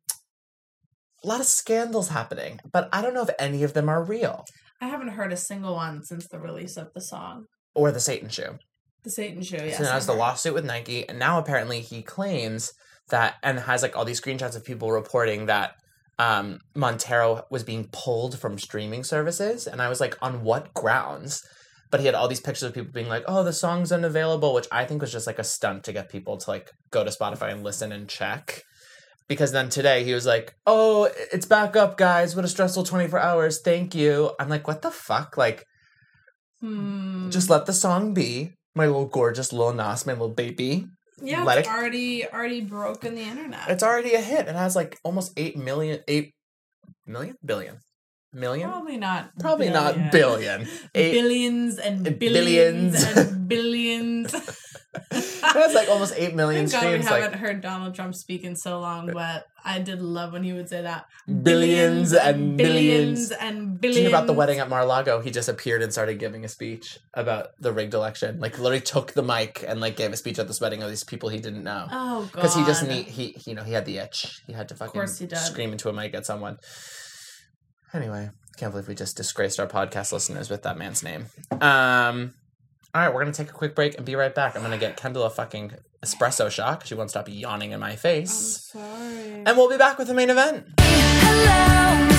a lot of scandals happening, but I don't know if any of them are real. I haven't heard a single one since the release of the song. Or the Satan shoe. The Satan Show, yes. so now I has the lawsuit with Nike, and now apparently he claims that and has like all these screenshots of people reporting that um Montero was being pulled from streaming services and I was like on what grounds? But he had all these pictures of people being like oh the song's unavailable which I think was just like a stunt to get people to like go to Spotify and listen and check. Because then today he was like oh it's back up guys. What a stressful 24 hours. Thank you. I'm like what the fuck? Like Hmm. just let the song be my little gorgeous little Nas my little baby yeah, let it's it- already already broken the internet. It's already a hit. It has like almost 8 million, 8 million? Billion. Million? Probably not. Probably not billion. Eight, Billions and billions, billions. and billions. it has like almost 8 million Thank God we streams. haven't Like heard Donald Trump speak in so long, but I did love when he would say that. billions and billions. billions and billions. you hear about the wedding at Mar-a-Lago? He just appeared and started giving a speech about the rigged election. Like literally took the mic and like gave a speech at this wedding of these people he didn't know. Oh god. Because he just need he you know he had the itch. He had to fucking he scream into a mic at someone. Anyway, can't believe we just disgraced our podcast listeners with that man's name. Um, all right, we're gonna take a quick break and be right back. I'm gonna get Kendall a fucking espresso shot 'cause she won't stop yawning in my I'm face, sorry. and we'll be back with the main event. Hello,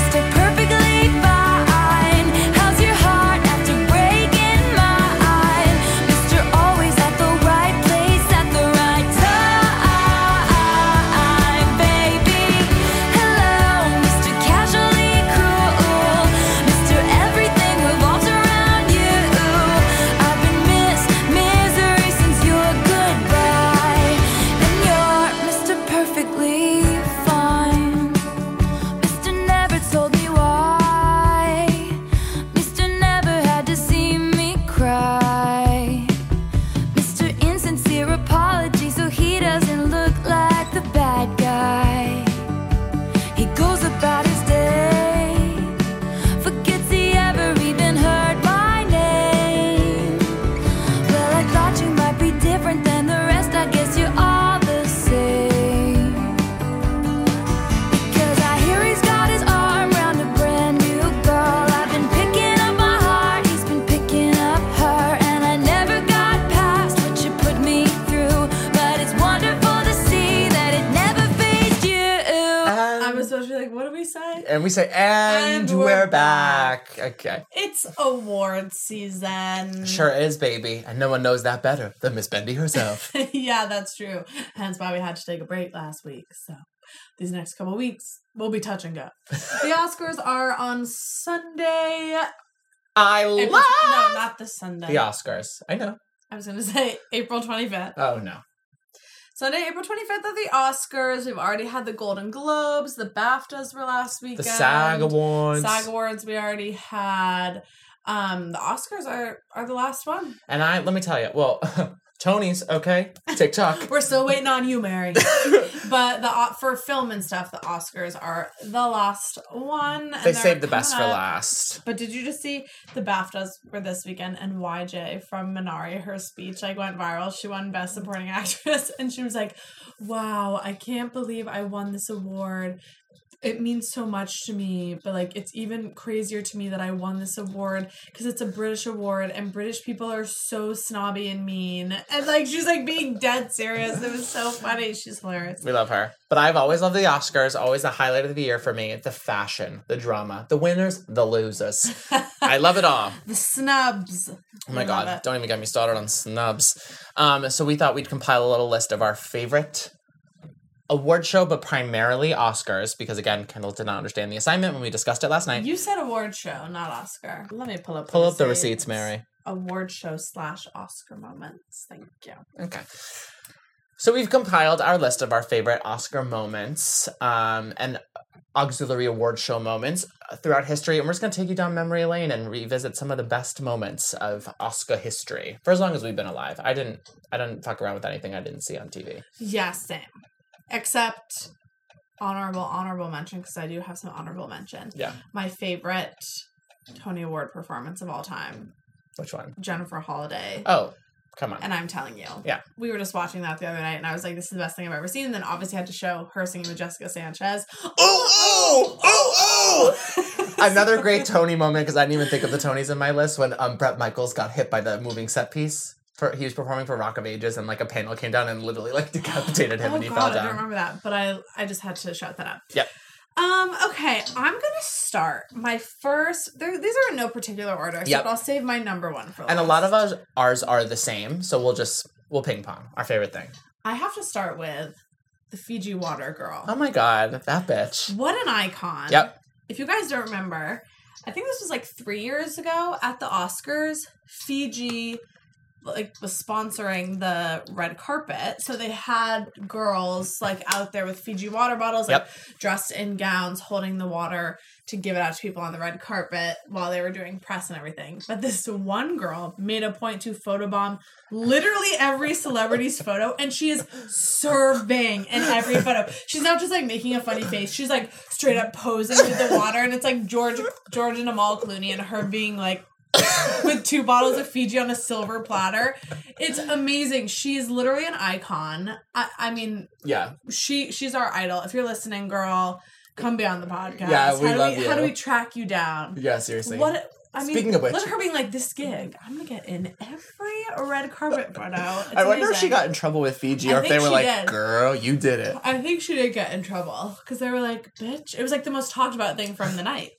and we say, and, And we're, we're back. Okay, It's award season. sure is, baby, and no one knows that better than Miss Bendy herself. yeah, that's true. Hence why we had to take a break last week. So these next couple weeks we'll be touch and go. The Oscars are on Sunday. I April, love no, not this Sunday. the Oscars. I know. I was gonna say April twenty fifth. Oh no. Sunday, April twenty fifth are the Oscars. We've already had the Golden Globes. The BAFTAs were last weekend. The. SAG Awards. SAG Awards we already had. Um, the Oscars are are the last one. And I let me tell you, well, Tony's okay. TikTok. We're still waiting on you, Mary. but the uh, for film and stuff, the Oscars are the last one. and they saved the best for last. But did you just see the BAFTAs for this weekend and YJ from Minari, her speech like went viral. She won Best Supporting Actress and she was like, Wow, I can't believe I won this award. It means so much to me, but like it's even crazier to me that I won this award because it's a British award and British people are so snobby and mean. And like she's like being dead serious. It was so funny. She's hilarious. We love her. But I've always loved the Oscars, always the highlight of the year for me. The fashion, the drama, the winners, the losers. I love it all. The snubs. Oh my god, it. don't even get me started on snubs. Um, so we thought we'd compile a little list of our favorite award show, but primarily Oscars, because again, Kendall did not understand the assignment when we discussed it last night. You said award show, not Oscar. Let me pull up. Pull up the receipts. receipts, Mary. Award show slash Oscar moments. Thank you. Okay. So we've compiled our list of our favorite Oscar moments um, and auxiliary award show moments throughout history, and we're just going to take you down memory lane and revisit some of the best moments of Oscar history for as long as we've been alive. I didn't, I didn't fuck around with anything I didn't see on TV. Yeah, same. Except honorable honorable mention because I do have some honorable mention. Yeah, My favorite Tony Award performance of all time, which one? Jennifer Holliday. Oh, come on. And I'm telling you. Yeah. We were just watching that the other night and I was like, this is the best thing I've ever seen. And then obviously had to show her singing with Jessica Sanchez. Oh, oh, oh, oh! Another great Tony moment because I didn't even think of the Tonys in my list when um, Bret Michaels got hit by the moving set piece. For he was performing for Rock of Ages, and like a panel came down and literally like decapitated him, oh and he god, fell down. I don't remember that, but I I just had to shout that out. Yep. Um. Okay, I'm gonna start my first. There, these are in no particular order, so Yep. I'll save my number one for. And a lot of last. us ours are the same, so we'll just we'll ping pong. Our favorite thing. I have to start with the Fiji Water Girl. Oh my god, that bitch. What an icon! Yep. If you guys don't remember, I think this was like three years ago at the Oscars. Fiji like was sponsoring the red carpet, so they had girls like out there with Fiji water bottles, like dressed in gowns, holding the water to give it out to people on the red carpet while they were doing press and everything. But this one girl made a point to photobomb literally every celebrity's photo, and she is serving in every photo. She's not just like making a funny face; she's like straight up posing with the water, and it's like George, George and Amal Clooney, and her being like with two bottles of Fiji on a silver platter. It's amazing. She is literally an icon. I, I mean, Yeah. she she's our idol. If you're listening, girl, come be on the podcast. Yeah, we how do love we, you. How do we track you down? Yeah, seriously. What I mean, Speaking of which- look at her being like this gig. I'm gonna get in every red carpet photo. It's I wonder if she got in trouble with Fiji I or if they were like, did. girl, you did it. I think she did get in trouble because they were like, "Bitch!" It was like the most talked about thing from the night.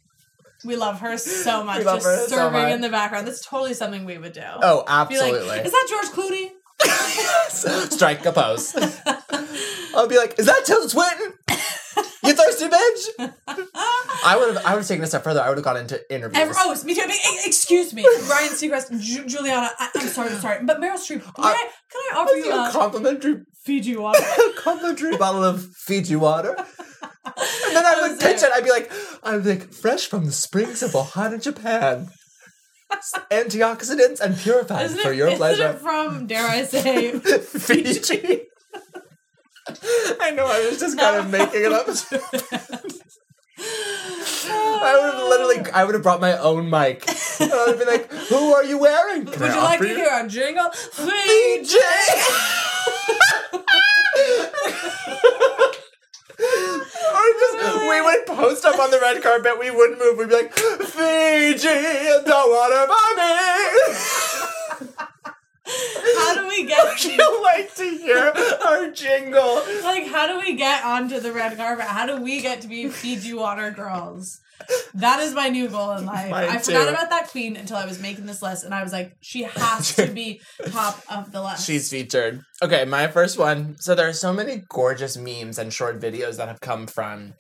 We love her so much. love just her so serving much. in the background. That's totally something we would do. Oh, Be like, absolutely. is that George Clooney? Strike a pose. I'll be like, is that Tilda Swinton? You thirsty bitch? I would have I would have taken a step further. I would have gone into interviews. Ever, oh, me too. I mean, excuse me, Ryan Seacrest, Ju- Giuliana. I, I'm sorry, I'm sorry, but Meryl Streep. Can I, I- can I offer you a a complimentary Fiji water? a complimentary bottle of Fiji water. I would pitch it. I'd be like, I'm like fresh from the springs of Ohana, Japan. Antioxidants and purified Isn't for it, your isn't pleasure. it from, dare I say, Fiji. I know, I was just kind of making it up. I would have literally, I would have brought my own mic. And I would have been like, who are you wearing? Can Would I you like to hear a jingle? VJ! just, we would post up on the red carpet, we wouldn't move, we'd be like, Fiji, wanna buy me! How do we get you like to hear our jingle? like how do we get onto the red carpet? How do we get to be Fiji water girls? That is my new goal in life. Mine I forgot about that queen until I was making this list, and I was like, she has to be top of the list. She's featured. Okay, my first one. So there are so many gorgeous memes and short videos that have come from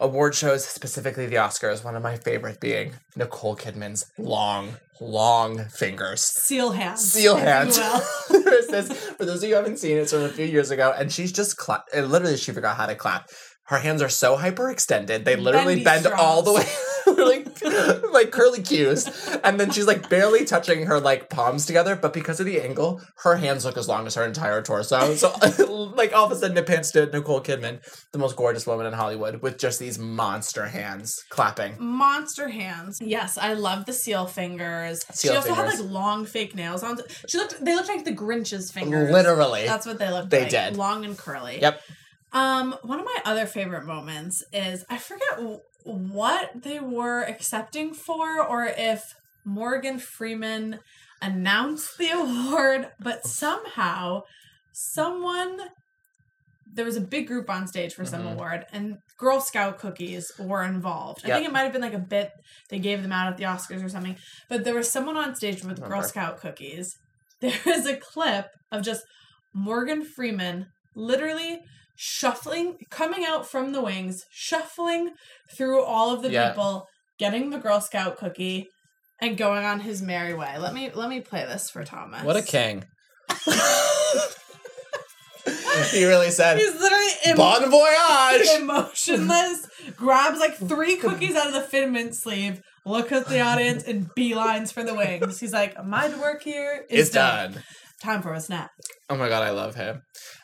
award shows, specifically the Oscars. One of my favorite being Nicole Kidman's long, long fingers. seal hands. Seal hands. will. There's this, for those of you who haven't seen it, it's from a few years ago, and she's just clap. uh, Literally, she forgot how to clap. Her hands are so hyperextended; they literally Bendy bend all the way, like like curly cues. And then she's like barely touching her like palms together, but because of the angle, her hands look as long as her entire torso. So, like all of a sudden, it pans to Nicole Kidman, the most gorgeous woman in Hollywood, with just these monster hands clapping. Monster hands. Yes, I love the seal fingers. Seal she also had like long fake nails on. She looked. They looked like the Grinch's fingers. Literally, That's what they looked They like. did. Long and curly. Yep. Um, one of my other favorite moments is I forget what they were accepting for, or if Morgan Freeman announced the award, but somehow someone there was a big group on stage for some Mhm. award, and Girl Scout cookies were involved. I think it might have been like a bit they gave them out at the Oscars or something, but there was someone on stage with Girl Scout cookies. There is a clip of just Morgan Freeman literally shuffling, coming out from the wings, shuffling through all of the Yeah. people, getting the Girl Scout cookie, and going on his merry way. Let me let me play this for Thomas. What a king. he really said, He's literally em- Bon voyage! emotionless, grabs like three cookies out of the Thin Mint sleeve, looks at the audience, and beelines for the wings. He's like, My work here is It's done. Time for a snack. Oh my god, I love him.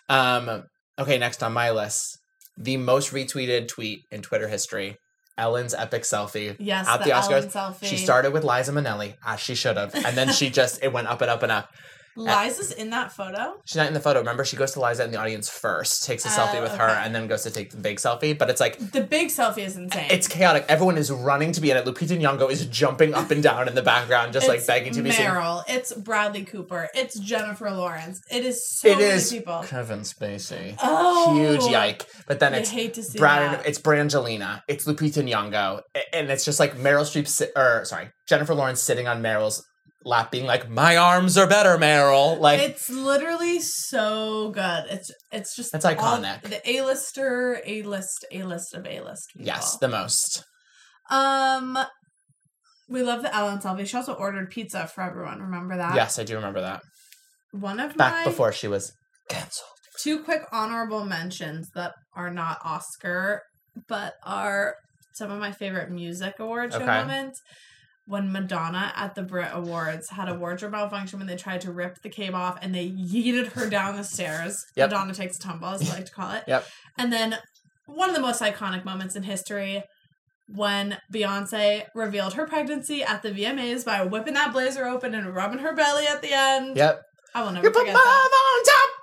Um, okay, next on my list, the most retweeted tweet in Twitter history. Ellen's epic selfie. Yes, At the, the Oscars. She started with Liza Minnelli, as she should have, and then she just it went up and up and up. Liza's in that photo. She's not in the photo. Remember, she goes to Liza in the audience first, takes a Oh, selfie with her, and then goes to take the big selfie. But it's like The big selfie is insane. it's chaotic. Everyone is running to be in it. Lupita Nyong'o is jumping up and down in the background, just like begging to be seen. Meryl. It's Bradley Cooper. It's Jennifer Lawrence. It is so It many is people. Kevin Spacey. Oh, Huge yike. But then I it's hate to see Brad, that. it's Brangelina, it's Lupita Nyong'o, and it's just like Meryl Streep, or sorry, Jennifer Lawrence sitting on Meryl's lap, being like, "My arms are better, Meryl." Like, It's literally so good. It's it's just That's all- iconic. the A lister, A list, A list of A list. yes, the most. um, we love the Ellen selfie. She also ordered pizza for everyone. Remember that? Yes, I do remember that. One of Back my before she was canceled. two quick honorable mentions that are not Oscar, but are some of my favorite music award show Okay. moments. When Madonna at the Brit Awards had a wardrobe malfunction when they tried to rip the cape off and they yeeted her down the stairs. Yep. Madonna takes a tumble, as I like to call it. Yep. And then one of the most iconic moments in history when Beyonce revealed her pregnancy at the VMAs by whipping that blazer open and rubbing her belly at the end. Yep. I will never You put forget love that. on top.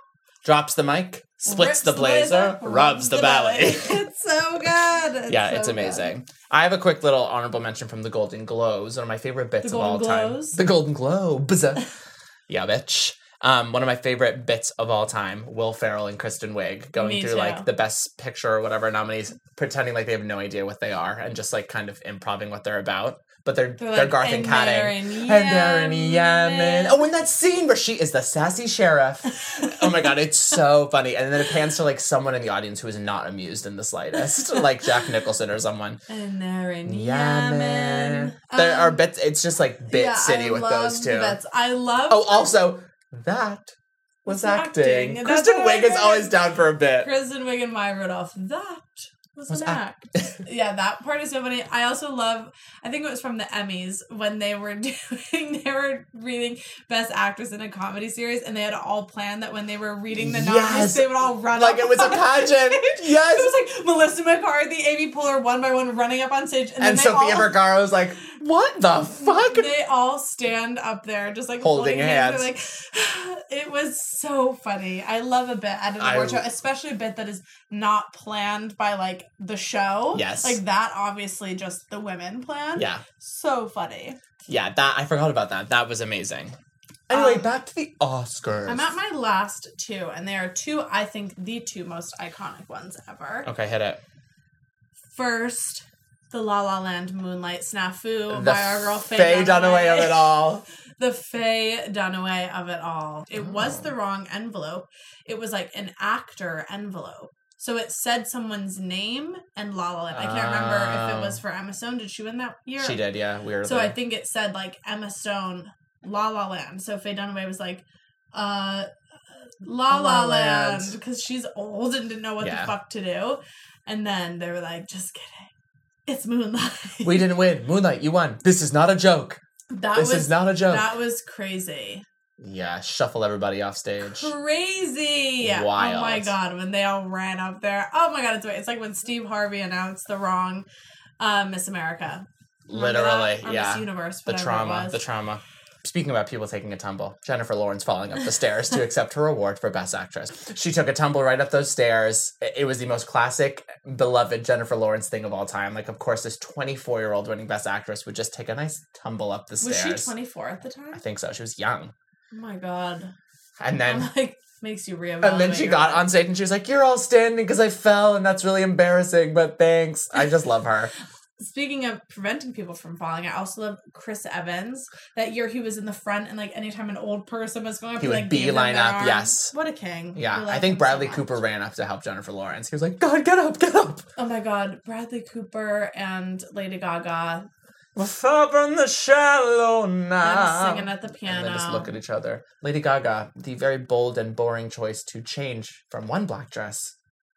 Drops the mic, splits the blazer, rubs the belly. it's so good. yeah, so it's good. amazing. I have a quick little honorable mention from the Golden Globes, one of my favorite bits The of all time. The Golden Globes. yeah, bitch. Um, one of my favorite bits of all time, Will Ferrell and Kristen Wiig going Me through too. like the best picture or whatever nominees, pretending like they have no idea what they are and just like kind of improving what they're about. But they're they're, They're Garth and "And Catting. And they're in Yemen. Yemen." Oh, and that scene where she is the sassy sheriff. oh my god, it's so funny. And then it pans to like someone in the audience who is not amused in the slightest, like Jack Nicholson or someone. And they're in Yemen. Yemen. There are Um, bits. It's just like bit yeah, city I with those two. I love. Oh, also that was acting. acting, Kristen Wiig is always down for a bit. Kristen Wiig and Maya Rudolph. That was, Was an act- act. yeah, that part is so funny. I also love. I think it was from the Emmys when they were doing. They were reading Best Actress in a Comedy Series, and they had all planned that when they were reading the nominees, they would all run Like it was a pageant. Yes. It was like Melissa McCarthy, Amy Poehler, one by one, running up on stage, and, then And Sofia all, Vergara was like, "What the fuck?" They all stand up there, just like Holding holding, hands. They're like, it was so funny. I love a bit at an I- award show, especially a bit that is not planned by like the show. Yes. like that. Obviously, just the women plan. Yeah, so funny. yeah. That I forgot about that. That was amazing. Anyway, Um, back to the Oscars. I'm at my last two, and they are two. I think the two most iconic ones ever. Okay, hit it. First, the La La Land Moonlight Snafu the by our girl Faye, Faye Dunaway of it all. the Faye Dunaway of it all. It was Oh. the wrong envelope. It was like an actor envelope. So it said someone's name and La La Land. I can't remember if it was for Emma Stone. Did she win that year? She did, yeah. Weirdly. So I think it said like Emma Stone, La La Land. So Faye Dunaway was like, uh, La La La Land. Land, because she's old and didn't know what Yeah. the fuck to do. And then they were like, just kidding. It's Moonlight. we didn't win. Moonlight, you won. This is not a joke. that this was is not a joke. that was crazy. Yeah, shuffle everybody off stage. Crazy. Oh my god, when they all ran up there. Oh my god, it's it's like when Steve Harvey announced the wrong uh, Miss America. Remember Literally, that? Or yeah. Miss Universe, the trauma, the trauma. Speaking about people taking a tumble, Jennifer Lawrence falling up the stairs to accept her award for Best Actress. She took a tumble right up those stairs. It was the most classic, beloved Jennifer Lawrence thing of all time. Like, of course, this 24 year old winning Best Actress would just take a nice tumble up the stairs. was she 24 at the time? I think so. She was young. Oh my god. And then. Like makes you reevaluate. And then she got life. on stage and she was like, You're all standing because I fell and that's really embarrassing, but thanks. I just love her. Speaking of preventing people from falling, I also love Chris Evans. That year he was in the front, and like anytime an old person was going up, He he, would like beeline up, arm. yes. What a king! Yeah, I think him so Bradley. Cooper ran up to help Jennifer Lawrence. He was like, God, get up, get up. Oh my god, Bradley Cooper and Lady Gaga What's up in the shallow now? them singing at the piano. And piano. then just look at each other. Lady Gaga, the very bold and boring choice to change from one black dress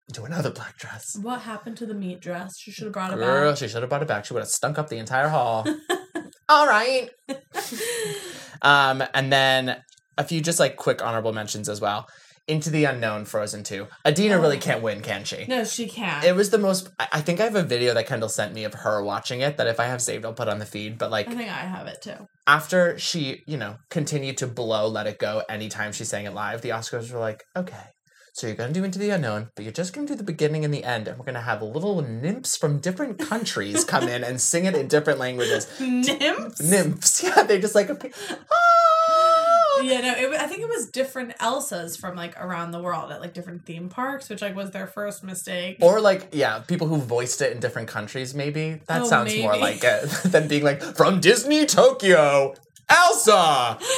into another black dress. what happened to the meat dress? She should have brought it back. Girl, she should have brought it back. She would have stunk up the entire hall. All right. um, and then a few just like quick honorable mentions as well. Into the Unknown, Frozen 2. Idina really Oh. can't win, can she? No, she can't. It was the most. I think I have a video that Kendall sent me of her watching it that if I have saved, I'll put on the feed. But like I think I have it too. after she, you know, continued to blow Let It Go anytime she sang it live, the Oscars were like, okay, so you're going to do Into the Unknown, but you're just going to do the beginning and the end, and we're going to have little nymphs from different countries come in and sing it in different languages. Nymphs. Nymphs, yeah, they just like, oh! Yeah, no, it, I think it was different Elsas from like around the world at like different theme parks, which like was their first mistake. Or like, yeah, people who voiced it in different countries, maybe. That Oh, sounds more like it than being like, from Disney Tokyo, Elsa!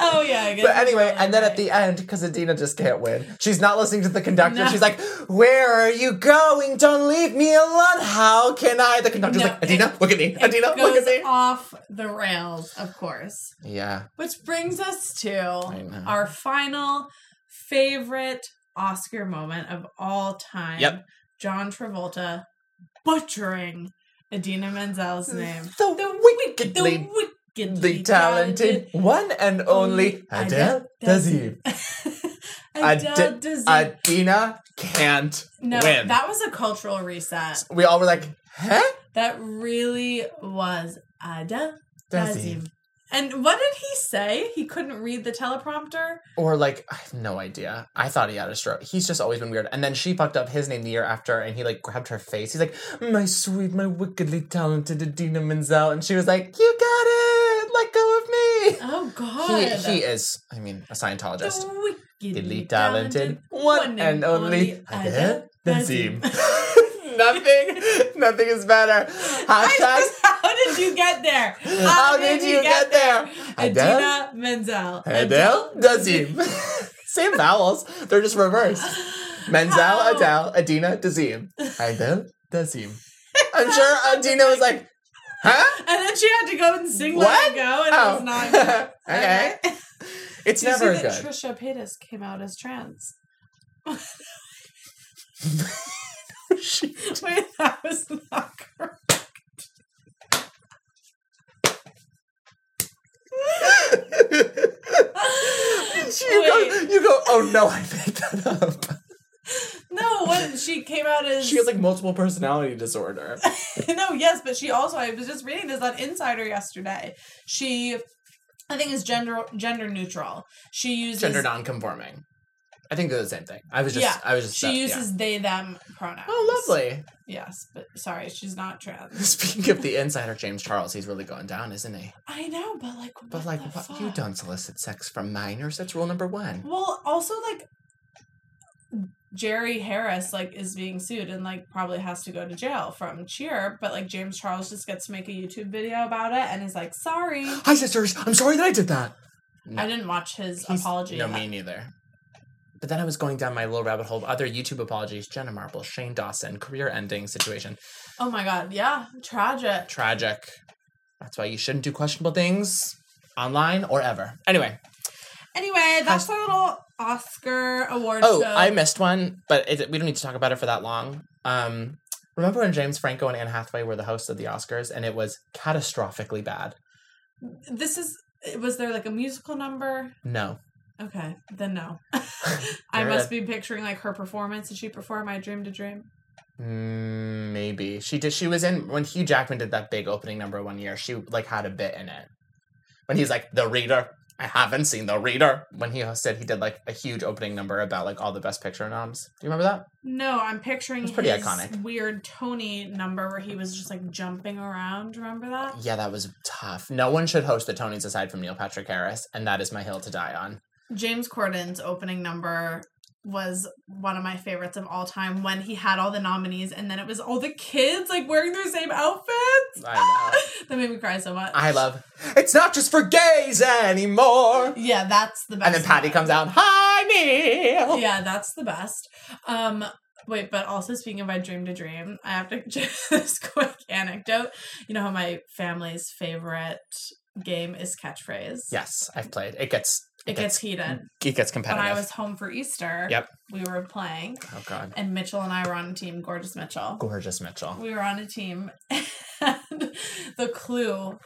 oh yeah, I guess But anyway, and then at the end, because Idina just can't win, she's not listening to the conductor. No. She's like, "Where are you going? Don't leave me alone. How can I?" The conductor's No, like, "Idina, it- look at me. Idina, look at me." off the rails, of course. Yeah, Which brings us to our final favorite Oscar moment of all time. Yep. John Travolta butchering Idina Menzel's mm, name. the, The wickedly the talented, one and only Adele Dazeem. Adele. Idina can't no, win. that was a cultural reset. we all were like, "Huh?" That really was Adele Dazeem. And what did he say? He couldn't read the teleprompter. Or like, I have no idea. I thought he had a stroke. He's just always been weird. And then she fucked up his name the year after, and he like grabbed her face. He's like, "My sweet, my wickedly talented Idina Menzel," and she was like, "You got it. Let go of me." Oh God! He, he is, I mean, a Scientologist. the wickedly talented, one and only Adele Dazeem. Nothing, nothing is better. Hashtag. How did you get there? How did you get there? Adele, Idina Menzel. Adele, Dazeem. Same vowels. They're just reversed. Menzel, How? Adele, Idina, Dazeem. Adele, Dazeem. I'm sure Idina was like, huh? And then she had to go and sing What? Let It Go, and it Oh. was not good. Okay. It's Did you never see good. that Trisha Paytas came out as trans? She- Wait, that was not correct. you, go, you go, oh no, I made that up. No, what she came out as She has like multiple personality disorder. no, yes, but she also I was just reading this on Insider yesterday. She I think is gender gender neutral. She uses Gender non-conforming. I think they're the same thing. I was just, Yeah, I was just. she uh, yeah. uses they them pronouns. Oh, lovely. Yes, but sorry, she's not trans. Speaking of the insider, James Charles, he's really going down, isn't he? I know, but like But what like, the what, you don't solicit sex from minors. That's rule number one. Well, also like Jerry Harris like is being sued and like probably has to go to jail from Cheer, but like James Charles just gets to make a YouTube video about it and is like, "Sorry, Hi, sisters. I'm sorry that I did that. I didn't watch his He's- apology." No, yet. me neither. But then I was going down my little rabbit hole of other YouTube apologies. Jenna Marbles, Shane Dawson, career-ending situation. Oh my god, yeah, tragic. Tragic. That's why you shouldn't do questionable things online or ever. Anyway, Anyway, that's our little Oscar award Oh, show. I missed one, but it, we don't need to talk about it for that long. Um, remember when James Franco and Anne Hathaway were the hosts of the Oscars, and it was catastrophically bad? This is. Was there like a musical number? No, Okay, then no. I must be picturing like her performance. Did she perform "I Dream to Dream"? mm, maybe she did. She was in when Hugh Jackman did that big opening number one year. She like had a bit in it when he's like the reader. I haven't seen the reader. When he said he did like a huge opening number about like all the best picture noms. Do you remember that? No, I'm picturing It's pretty iconic. weird Tony number where he was just like jumping around. Remember that? Yeah, that was tough. No one should host the Tonys aside from Neil Patrick Harris, and that is my hill to die on. James Corden's opening number was one of my favorites of all time when he had all the nominees and then it was all the kids like wearing their same outfits. I know. that made me cry so much. I love. It's not just for gays anymore. yeah, that's the best. And then Patty comes out. Hi, Neil. Yeah, that's the best. Um, wait, but also speaking of I Dream to Dream, I have to just this quick anecdote. You know how my family's favorite game is catchphrase. Yes, I've played. It gets. It gets heated. It gets competitive. When. I was home for Easter, Yep. we were playing, Oh God. and Mitchell and I were on a team. Gorgeous Mitchell. Gorgeous Mitchell. We were on a team, and the clue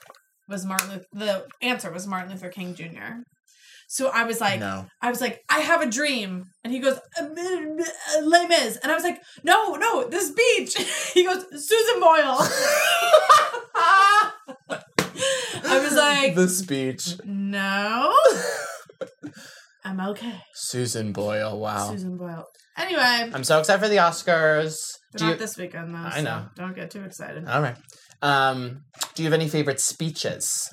was Martin. Luther, the answer was Martin Luther King Jr. So I was like, no. I was like, I have a dream. And he goes, uh, uh, Les Mis. And I was like, no, no, this beach. he goes, Susan Boyle. I was like, the speech. no, I'm okay. Susan Boyle. Wow. Susan Boyle. Anyway, I'm so excited for the Oscars. Do not you, this weekend though. I so know. Don't get too excited. all right. Um, do you have any favorite speeches?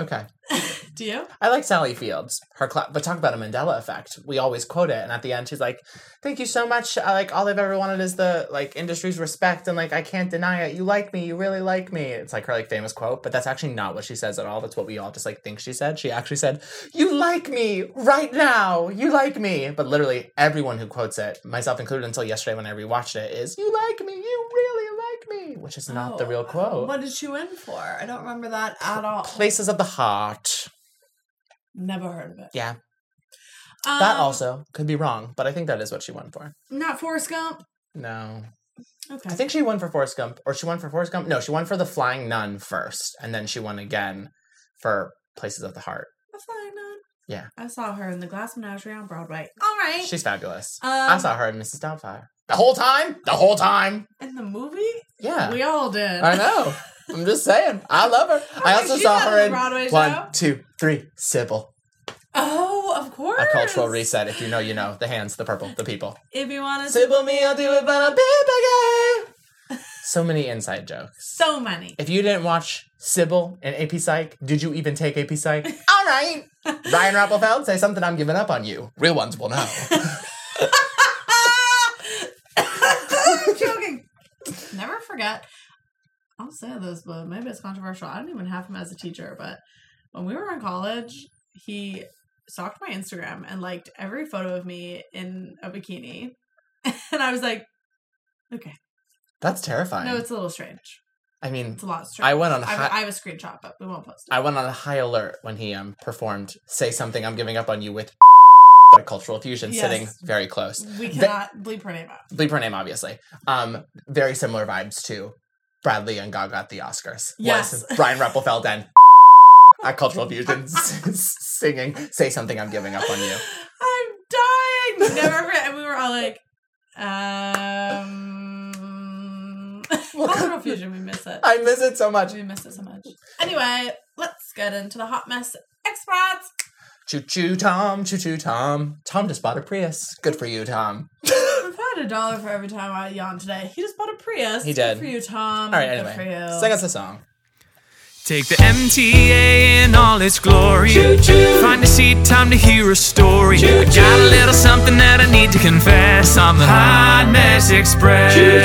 Okay. Do you? I like Sally Fields. Her cla- but talk about a Mandela effect. We always quote it, and at the end, she's like, "Thank you so much. I, like all I've ever wanted is the like industry's respect, and like I can't deny it. You like me. You really like me." It's like her like famous quote, but that's actually not what she says at all. That's what we all just like think she said. She actually said, "You like me right now. You like me." But literally, everyone who quotes it, myself included, until yesterday when I rewatched it, is "You like me. You really like me," which is not the Oh, real quote. What did she win for? I don't remember that at all. Places of the heart. Never heard of it. Yeah, that Um, also could be wrong, but I think that is what she won for. Not Forrest Gump. No. Okay. I think she won for Forrest Gump, or she won for Forrest Gump. No, she won for The Flying Nun first, and then she won again for Places of the Heart. That's fine. no. Yeah. I saw her in the Glass Menagerie on Broadway. All right. She's fabulous. um, I saw her in Mrs. Doubtfire. The whole time? The whole time? in the movie. Yeah. We all did. I know. I'm just saying. I love her. I Okay, also saw her in Broadway show. one, two, three, Sybil. Oh, of course. A cultural reset. If you know, you know. The hands, the purple, the people. If you want to, Sybil me, I'll do it, but I'll be bigger. So many inside jokes. so many. If you didn't watch Sybil and AP Psych, did you even take AP Psych? All right. Ryan Rappelfeld, say something I'm giving up on you. Real ones will know. I'm joking. I'll say this, but maybe it's controversial. I don't even have him as a teacher, but when we were in college, he stalked my Instagram and liked every photo of me in a bikini. And I was like, okay. That's terrifying. No, it's a little strange. I mean, It's a lot strange. I went on I, I have a screenshot, but we won't post it. I went on a high alert when he um performed "Say Something I'm Giving Up on You" with Cultural Fusion Yes. sitting very close. we cannot bleep her name out. Bleep her name, obviously. Um, very similar vibes to Bradley and Gaga at the Oscars. Yes. Brian Rappelfeld and at Cultural Fusion singing "Say Something I'm Giving Up on You." I'm dying. Never forget. And we were all like, um, cultural fusion. We miss it. I miss it so much. We miss it so much. Anyway, let's get into the hot mess experts. Choo choo Tom, choo choo Tom. Tom just bought a Prius. Good for you, Tom. If I had a dollar for every time I yawn today, he just bought a Prius. He did. Good did. for you, Tom. All right, Good for anyway, you. sing us a song. Take the MTA in all its glory. Choo-choo. Find a seat, time to hear a story. Choo-choo. I got a little something that I need to confess on the Hot Mess Express. Clear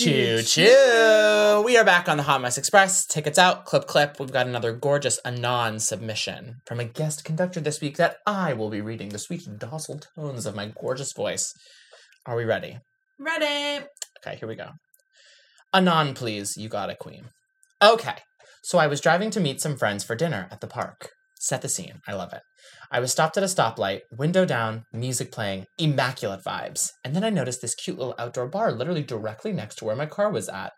Choo choo. We are back on the Hot Mess Express. Tickets out, clip clip. We've got another gorgeous Anon submission from a guest conductor this week that I will be reading the sweet docile tones of my gorgeous voice. Are we ready? Ready? Okay, here we go. Anon, please. You got it, queen. Okay. So I was driving to meet some friends for dinner at the park. Set the scene. I love it. I was stopped at a stoplight, window down, music playing, immaculate vibes. And then I noticed this cute little outdoor bar literally directly next to where my car was at.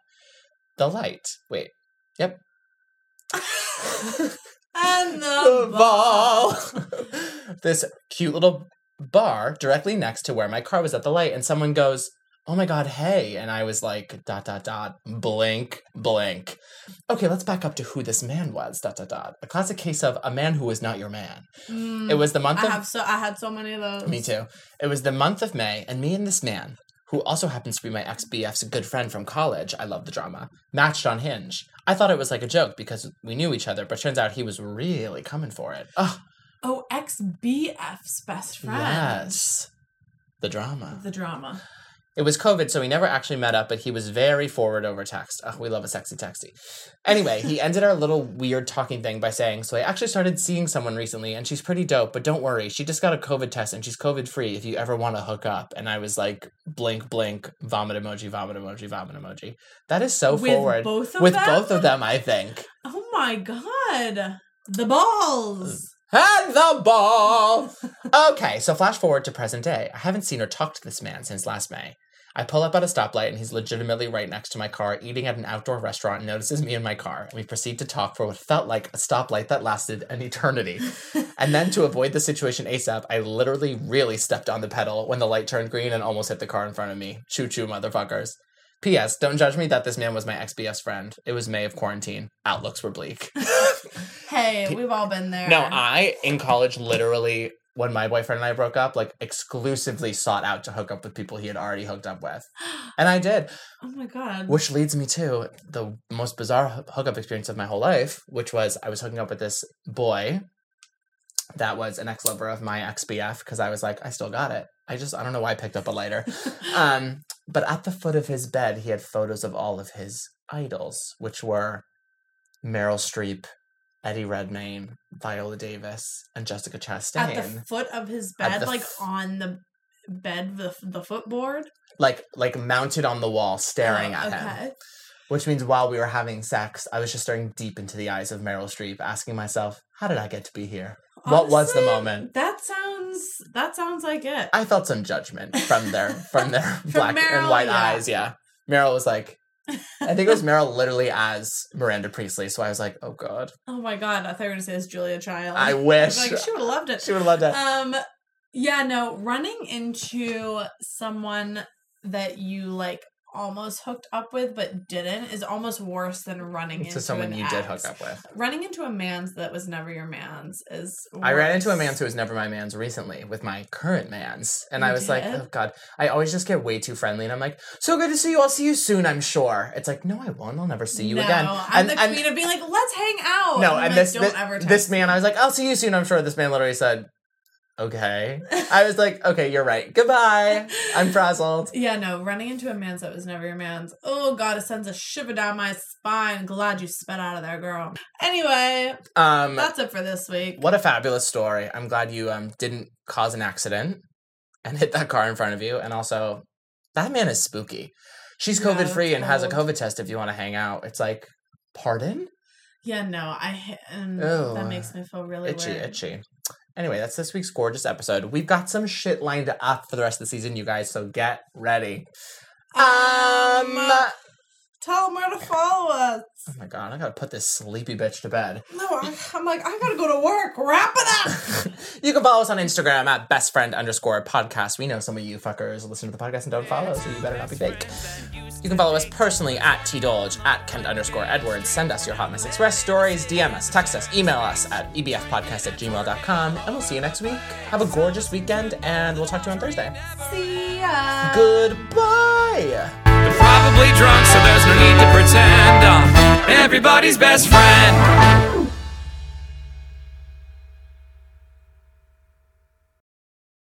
The light. Wait. Yep. And the, the ball. this cute little bar directly next to where my car was at the light, and someone goes, Oh my god, hey. And I was like, dot, dot, dot, blink, blink. Okay, let's back up to who this man was, dot, dot, dot. A classic case of a man who was not your man. Mm, It was the month I of. have so I had so many of those. Me too. It was the month of May, and me and this man, who also happens to be my ex BF's good friend from college, I love the drama, matched on Hinge. I thought it was like a joke because we knew each other, but turns out he was really coming for it. Ugh, Oh, ex BF's best friend. yes. The drama. The drama. It was COVID, so we never actually met up, but he was very forward over text. Ugh, we love a sexy texty. Anyway, he ended our little weird talking thing by saying, So I actually started seeing someone recently, and she's pretty dope, but don't worry, she just got a COVID test and she's COVID free if you ever want to hook up. And I was like, blink, blink, vomit emoji, vomit emoji, vomit emoji. That is so With forward. both of With them? both of them, I think. Oh my god. The balls. Mm. And the ball. okay, so flash forward to present day. I haven't seen or talked to this man since last May. I pull up at a stoplight and he's legitimately right next to my car, eating at an outdoor restaurant, and notices me in my car. And we proceed to talk for what felt like a stoplight that lasted an eternity. and then to avoid the situation ASAP, I literally really stepped on the pedal when the light turned green and almost hit the car in front of me. Choo choo, motherfuckers. P.S. Don't judge me that this man was my ex BS friend. It was May of quarantine. Outlooks were bleak. Hey, we've all been there. No, I in college literally when my boyfriend and I broke up, like exclusively sought out to hook up with people he had already hooked up with, and I did. oh my god. Which leads me to the most bizarre hookup experience of my whole life, which was I was hooking up with this boy that was an ex lover of my ex BF because I was like, I still got it. I just I don't know why I picked up a lighter. um, but at the foot of his bed, he had photos of all of his idols, which were Meryl Streep, Eddie Redmayne, Viola Davis, and Jessica Chastain. At the foot of his bed, like f- on the bed, the the footboard. like like mounted on the wall, staring Oh, at him. Which means while we were having sex, I was just staring deep into the eyes of Meryl Streep, asking myself, "How did I get to be here? what was the moment?" That sounds. That sounds like it. I felt some judgment from their from their black and white yeah. eyes. Yeah, Meryl was like, I think it was Meryl literally as Miranda Priestly. So I was like, "Oh God, oh my god! I thought you were gonna say it's Julia Child. I wish Like she would have loved it. she would have loved it." Um, yeah, no, running into someone that you like almost hooked up with but didn't is almost worse than running into someone you did hook up with. Running into a man's that was never your man's is. I ran into a worse. man's who was never my man's recently with my current man's. And I You was like, oh God, I always just get way too friendly. And I'm like, so good to see you. I'll see you soon, I'm sure. It's like, no, I won't. I'll never see you no, again. I'm the queen of being like, let's hang out. no, I'm and like, this, don't this, this man, I was like, I'll see you soon, I'm sure. This man literally said, okay. I was like, okay, you're right. Goodbye. I'm frazzled. Yeah, no, running into a man's that was never your man's. Oh god, it sends a shiver down my spine. Glad you sped out of there, girl. Anyway, Um, that's it for this week. what a fabulous story. I'm glad you um didn't cause an accident and hit that car in front of you. And also, that man is spooky. She's COVID free and has a. COVID test if you want to hang out. It's like, pardon? Yeah, no, I and Ew. that makes me feel really itchy, weird. itchy. Anyway, that's this week's gorgeous episode. We've got some shit lined up for the rest of the season, you guys, so get ready. Um, Um, tell them where to follow us. Oh my god, I gotta put this sleepy bitch to bed. No, I, I'm like, I gotta go to work. Wrap it up. you can follow us on Instagram at bestfriend underscore podcast. We know some of you fuckers listen to the podcast and don't follow, so you better not be fake. You can follow us personally at tdolge, at Kent underscore Edwards. Send us your Hot Mess Express stories, DM us, text us, email us at ebfpodcast at gmail.com, and we'll see you next week. Have a gorgeous weekend, and we'll talk to you on Thursday. See ya. Goodbye! They're probably drunk, so there's no need to pretend I'm everybody's best friend.